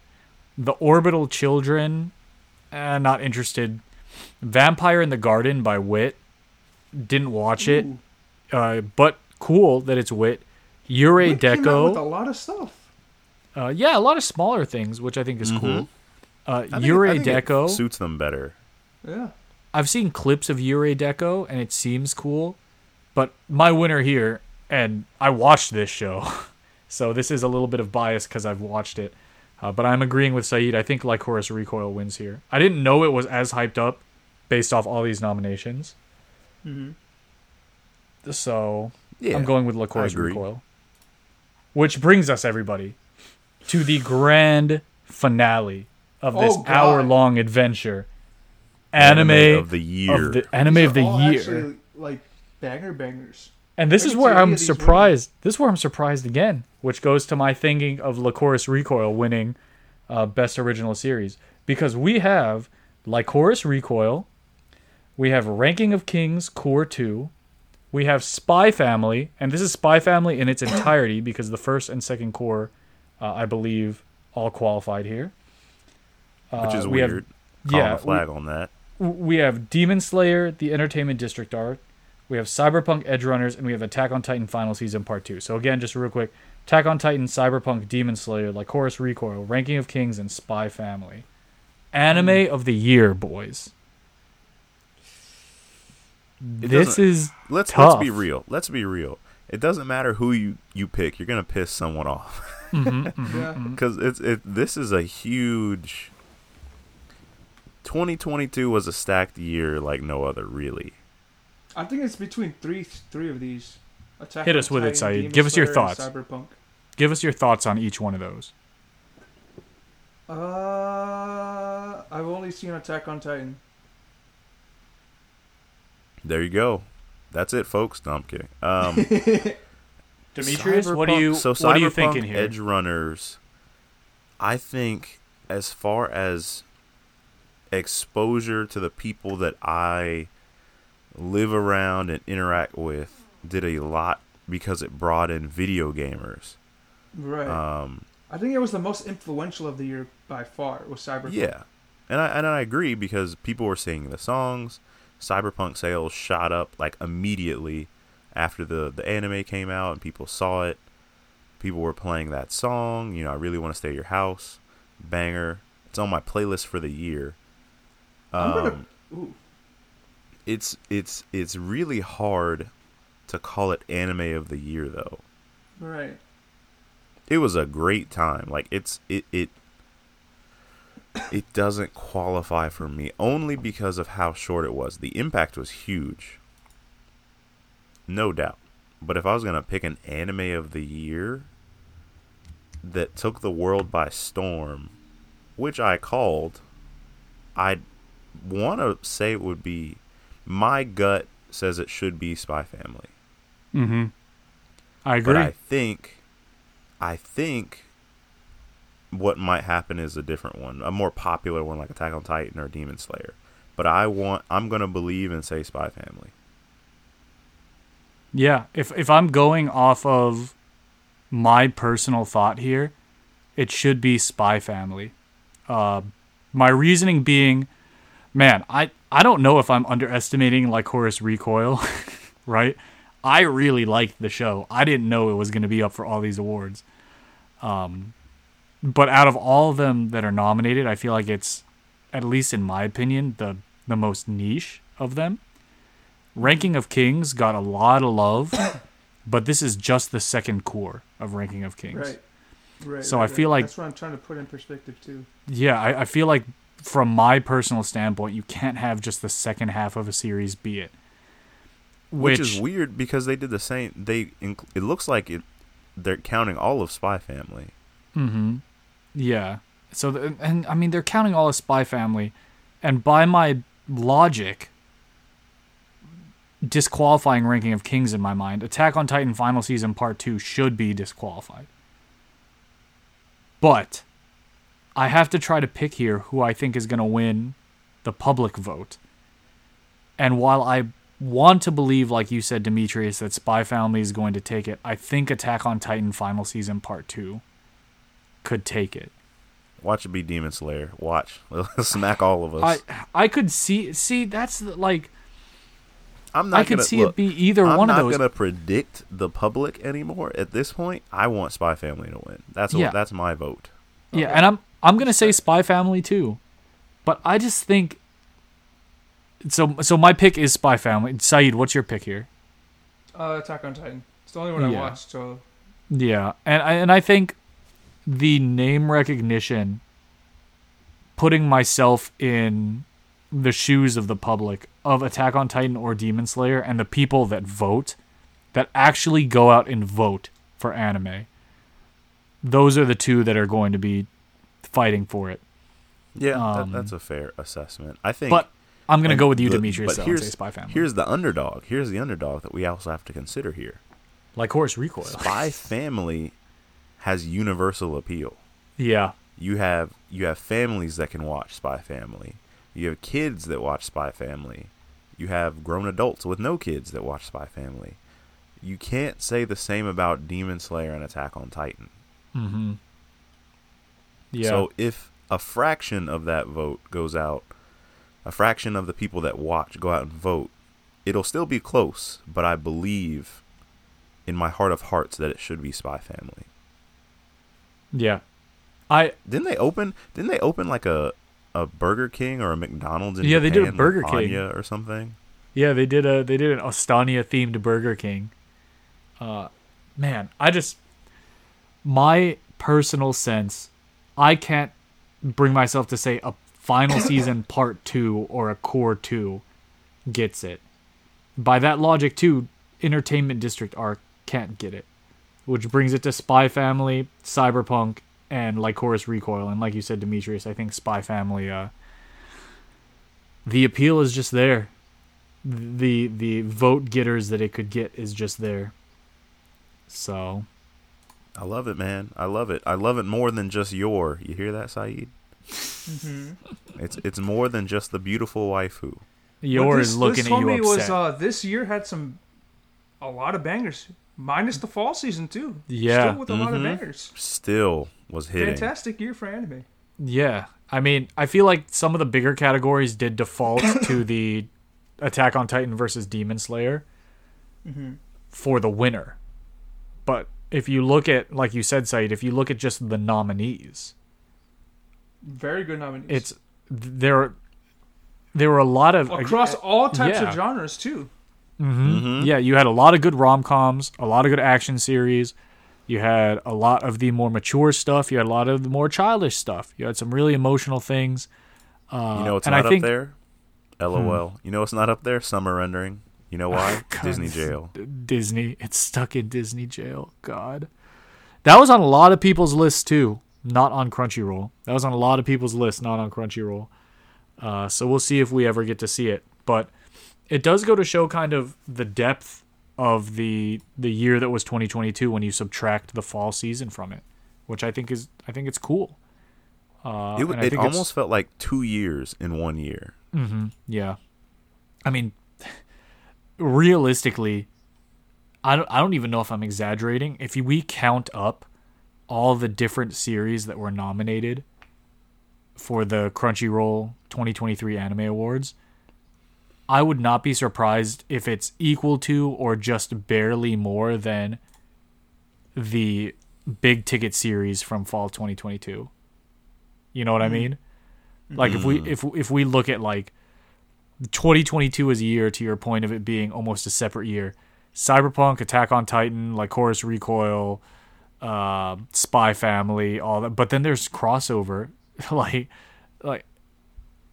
The Orbital Children, eh, not interested. Vampire in the Garden by Wit, didn't watch it, uh, but cool that it's Wit. Yurei Wick came out Deco. with a lot of stuff. Uh, yeah, a lot of smaller things, which I think is cool. Uh, I think- Yurei it Deco. suits them better. Yeah. I've seen clips of Yurei Deco, and it seems cool. But my winner here, and I watched this show, [LAUGHS] so this is a little bit of bias because I've watched it. Uh, but I'm agreeing with Saeed. I think Lycoris Recoil wins here. I didn't know it was as hyped up based off all these nominations. hmm So Yeah, I'm going with Lycoris agree. Recoil. Which brings us, everybody, to the grand finale of this Oh, hour long adventure. Anime, of the year. Of the anime These of the year. Actually, like banger bangers. And this I is where I'm of these surprised. This is where I'm surprised again, which goes to my thinking of Lycoris Recoil winning uh, Best Original Series. Because we have Lycoris Recoil, we have Ranking of Kings Cour 2, we have Spy Family, and this is Spy Family in its [COUGHS] entirety because the first and second cour, uh, I believe, all qualified here. Uh, which is we have- weird. Calling yeah, a flag on that. we have Demon Slayer, the Entertainment District arc. We have Cyberpunk Edge Runners, and we have Attack on Titan Final Season Part 2. So, again, just real quick Attack on Titan, Cyberpunk, Demon Slayer, Lycoris Recoil, Ranking of Kings, and Spy Family. Anime of the year, boys. It This is Let's tough. let's be real. Let's be real. It doesn't matter who you you pick. You're gonna piss someone off [LAUGHS] mhm, mhm, [LAUGHS] Yeah. mhm. because it's it. This is a huge. 2022 was a stacked year like no other, really. I think it's between three three of these. Attack Hit us with it, Titan, Saeed. Demon Give us your Slayer, thoughts. Cyberpunk. Give us your thoughts on each one of those. Uh, I've only seen Attack on Titan. There you go. That's it, folks. No, I'm kidding. Um, [LAUGHS] Demetrius, what do you so what are you Cyberpunk thinking here? Edge Runners. I think as far as exposure to the people that I live around and interact with, did a lot because it brought in video gamers. Right. Um, I think it was the most influential of the year by far. Was Cyberpunk. yeah, and I and I agree because people were singing the songs. Cyberpunk sales shot up like immediately after the the anime came out and people saw it. People were playing that song. You know, I really want to stay at your house. Banger. It's on my playlist for the year. I'm Um, gonna. Ooh. it's it's it's really hard to call it anime of the year though. Right. it was a great time. Like it's it it it doesn't qualify for me only because of how short it was. The impact was huge. No doubt. But if I was going to pick an anime of the year that took the world by storm, which I called, I'd want to say it would be my gut says it should be Spy Family. Mm-hmm. I agree. But I think, I think, what might happen is a different one, a more popular one like Attack on Titan or Demon Slayer. But I want, I'm gonna believe and say Spy Family. Yeah, if if I'm going off of my personal thought here, it should be Spy Family. Uh, my reasoning being, man, I I don't know if I'm underestimating Lycoris Recoil, [LAUGHS] right? I really liked the show. I didn't know it was going to be up for all these awards. Um, but out of all of them that are nominated, I feel like it's, at least in my opinion, the the most niche of them. Ranking of Kings got a lot of love, [COUGHS] but this is just the second cour of Ranking of Kings. Right. Right. So right, I feel right. like- that's what I'm trying to put in perspective too. Yeah, I, I feel like from my personal standpoint, you can't have just the second half of a series be it. Which, is weird because they did the same. They inc- it looks like it. They're counting all of Spy Family. Mm-hmm. Yeah. So, the, and I mean, they're counting all of Spy Family, and by my logic, disqualifying Ranking of Kings in my mind, Attack on Titan Final Season Part 2 should be disqualified. But I have to try to pick here who I think is going to win the public vote. And while I want to believe, like you said, Demetrius, that Spy Family is going to take it, I think Attack on Titan Final Season Part 2 could take it. Watch it be Demon Slayer. Watch, [LAUGHS] smack all of us. I I could see see that's the- like I'm not I could see look, it be either one. I'm one of not gonna predict the public anymore. At this point, I want Spy Family to win. That's Yeah. what, that's my vote. Yeah, Okay. and I'm I'm gonna say Spy Family too, but I just think. So so my pick is Spy Family. Saeed, what's your pick here? Uh, Attack on Titan. It's the only one I watched. So Yeah, and I and I think the name recognition, putting myself in the shoes of the public of Attack on Titan or Demon Slayer, and the people that vote, that actually go out and vote for anime. Those are the two that are going to be fighting for it. Yeah, Um, that, that's a fair assessment. I think. But I'm gonna go with you, the- Demetrius, but here's- say Spy Family. Here's the underdog. Here's the underdog that we also have to consider here. Lycoris Recoil. Spy Family has universal appeal. yeah, You have you have families that can watch Spy Family. You have kids that watch Spy Family. You have grown adults with no kids that watch Spy Family. You can't say the same about Demon Slayer and Attack on Titan. mm-hmm. Yeah, So if a fraction of that vote goes out, a fraction of the people that watch go out and vote, it'll still be close, but I believe in my heart of hearts that it should be Spy Family. yeah. I Didn't they open didn't they open like a a Burger King or a McDonald's in Yeah, they did a Japan, like Burger King. Anya or something? Yeah, they did a they did an Ostania themed Burger King. Uh, man, I just my personal sense, I can't bring myself to say a final [COUGHS] season part two or a cour two gets it. By that logic, too, Entertainment District arc can't get it, which brings it to Spy Family, Cyberpunk, and Lycoris Recoil. And like you said, Demetrius, I think Spy Family. Uh, the appeal is just there the the vote getters that it could get is just there. So I love it, man. I love it. I love it more than just Yor. You hear that, Saeed? Mm-hmm. It's it's more than just the beautiful waifu. yours is looking this at you upset. was uh, this year had some a lot of bangers, minus the fall season too. Yeah. still with a lot of Mhm. bangers. Still was hitting. Fantastic year for anime. yeah, I mean, I feel like some of the bigger categories did default [COUGHS] to the Attack on Titan versus Demon Slayer Mm-hmm. for the winner. But if you look at, like you said, Saeed, if you look at just the nominees, Very good nominees. it's there. There were a lot of across all types yeah. of genres too. hmm Yeah, you had a lot of good rom coms, a lot of good action series. You had a lot of the more mature stuff. You had a lot of the more childish stuff. You had some really emotional things. Uh, You know what's and not I think, Hmm. up there? LOL. You know what's not up there? Summer rendering. You know why? God, Disney jail. D- Disney. It's stuck in Disney jail. God. That was on a lot of people's lists too. Not on Crunchyroll. That was on a lot of people's lists, not on Crunchyroll. Uh, so we'll see if we ever get to see it. But it does go to show kind of the depth of the the year that was 2022 when you subtract the fall season from it, which I think is I think it's cool. Uh, it w- and I it almost felt like two years in one year. Mm-hmm. Yeah. I mean, realistically, I don't, I don't even know if I'm exaggerating. If we count up all the different series that were nominated for the Crunchyroll 2023 Anime Awards, I would not be surprised if it's equal to or just barely more than the big ticket series from fall 2022. You know what I mm-hmm. mean? Like if we mm. if if we look at like 2022 as a year to your point of it being almost a separate year, Cyberpunk, Attack on Titan, Lycoris Recoil, uh, Spy Family, all that. But then there's crossover, [LAUGHS] like like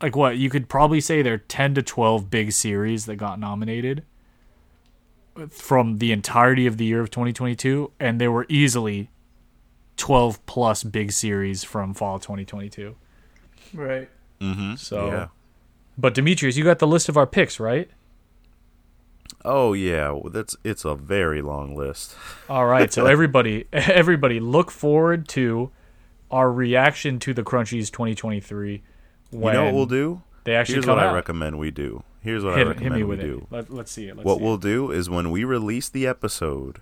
like what you could probably say there are 10 to 12 big series that got nominated from the entirety of the year of 2022 and there were easily 12 plus big series from fall 2022 Right. Mm-hmm. So- yeah. but demetrius you got the list of our picks right Oh yeah, well, that's it's a very long list. [LAUGHS] all right so everybody [LAUGHS] everybody look forward to our reaction to the crunchies 2023 when you know what we'll do? they actually Here's what out I recommend we do. Here's what I hit, recommend hit me we with do. it Let, let's see it let's what see we'll it. do is when we release the episode,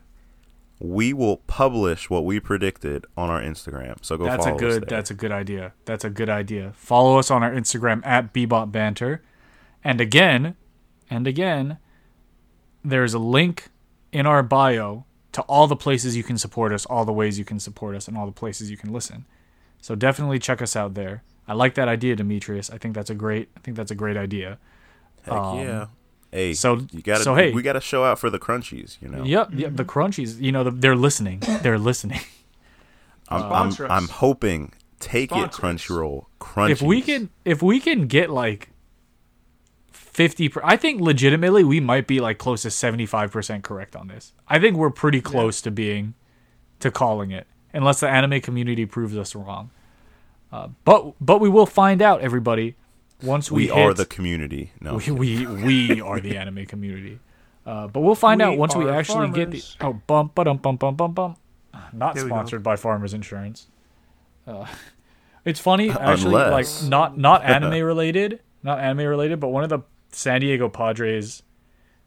we will publish what we predicted on our Instagram. So go That's a us good. That's a good idea. That's a good idea. Follow us on our Instagram at Bebop Banter, and again, and again, there's a link in our bio to all the places you can support us, all the ways you can support us, and all the places you can listen. So definitely check us out there. I like that idea, Demetrius. I think that's a great. I think that's a great idea. Heck um, yeah. Hey, so- you got to so hey. we got to show out for the crunchies, you know. Yep. Yep. The crunchies. You know, the, they're listening. They're listening. [LAUGHS] I'm, I'm, I'm hoping take it Sponsor us. Crunchyroll. Crunchies. if we can if we can get like 50 per, i think legitimately we might be like close to 75% correct on this. I think we're pretty close to being to calling it unless the anime community proves us wrong. Uh, but but we will find out everybody once we, we are hit- the community. No. we, we we are the anime community. Uh, but we'll find We out once we are actually get the oh bump ba dum bump bump bum bum. Not There sponsored by farmers insurance. Uh, [LAUGHS] it's funny [LAUGHS] actually Unless. like not not [LAUGHS] anime related not anime related but one of the san diego padres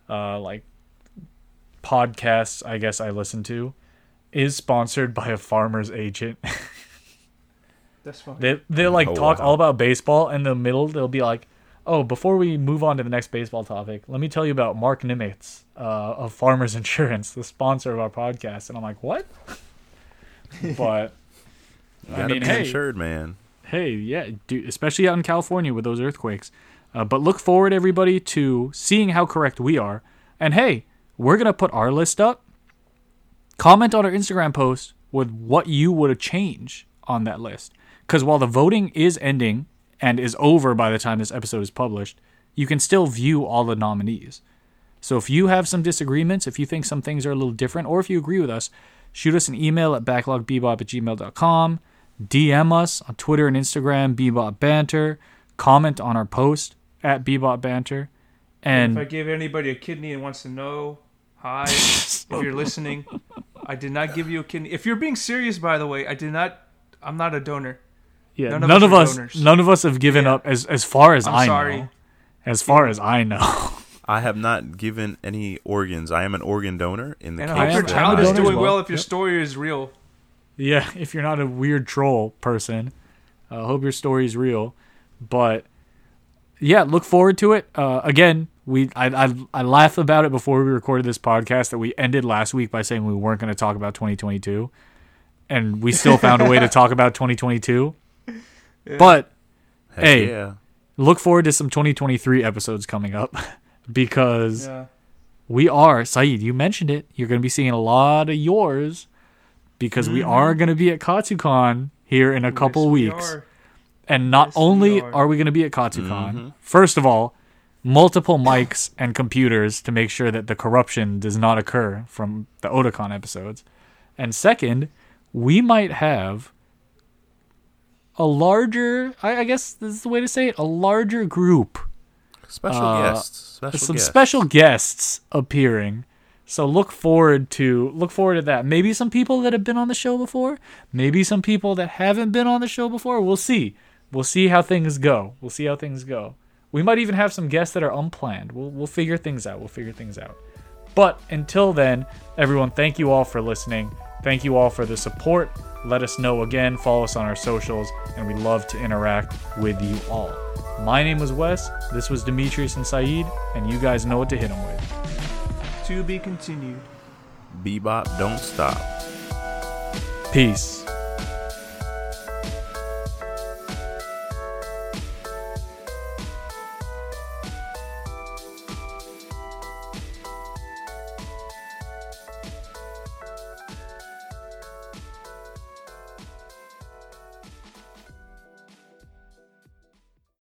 uh like podcasts i guess i listen to is sponsored by a farmer's agent [LAUGHS] That's fine. they they like Oh, talk wow. all about baseball in the middle they'll be like oh before we move on to the next baseball topic let me tell you about mark nimitz uh, of farmers [LAUGHS] insurance the sponsor of our podcast and i'm like what [LAUGHS] but I gotta mean, be hey. insured, man. hey yeah dude, especially out in california with those earthquakes uh, but look forward everybody to seeing how correct we are. And hey we're gonna put our list up. Comment on our instagram post with what you would have changed on that list. Because while the voting is ending and is over by the time this episode is published you can still view all the nominees. So if you have some disagreements if you think some things are a little different or if you agree with us shoot us an email at backlogbebop at gmail.com DM us on Twitter and Instagram, Bebop Banter. Comment on our post at Bebop Banter. And if I And give anybody a kidney and wants to know, hi, if [LAUGHS] you're listening, I did not give you a kidney. If you're being serious, by the way, I did not. I'm not a donor. yeah, none none, of us of us, donors. none of us have given Yeah. up as as far as I'm I sorry. know. As far as I know, I have not given any organs. I am an organ donor in the And I case hope am- your that child is doing well. well. If your Yep. story is real. yeah. If you're not a weird troll person, I uh, hope your story is real. But yeah, look forward to it. Uh, again, we I, I I laughed about it before we recorded this podcast that we ended last week by saying we weren't going to talk about 2022, and we still found a way to talk about 2022. [LAUGHS] But Heck Hey. yeah. look forward to some 2023 episodes coming up [LAUGHS] because Yeah. we are Saeed. You mentioned it. You're going to be seeing a lot of yours because we are going to be at KatsuCon here in a couple Yes, we weeks. Are. And not Yes, we only are. are we going to be at KatsuCon, first of all, multiple mics and computers to make sure that the corruption does not occur from the Otakon episodes. And second, we might have a larger, I, I guess this is the way to say it, a larger group Special Uh, guests. Special some guests. special guests appearing. So look forward to look forward to that. Maybe some people that have been on the show before, maybe some people that haven't been on the show before. We'll see. We'll see how things go. We'll see how things go. We might even have some guests that are unplanned. We'll we'll figure things out. We'll figure things out. But until then, everyone, thank you all for listening. Thank you all for the support. Let us know again. Follow us on our socials, and we love to interact with you all. My name was Wes. This was Demetrius and Saeed, and you guys know what to hit them with. To be continued. Bebop, don't stop. Peace.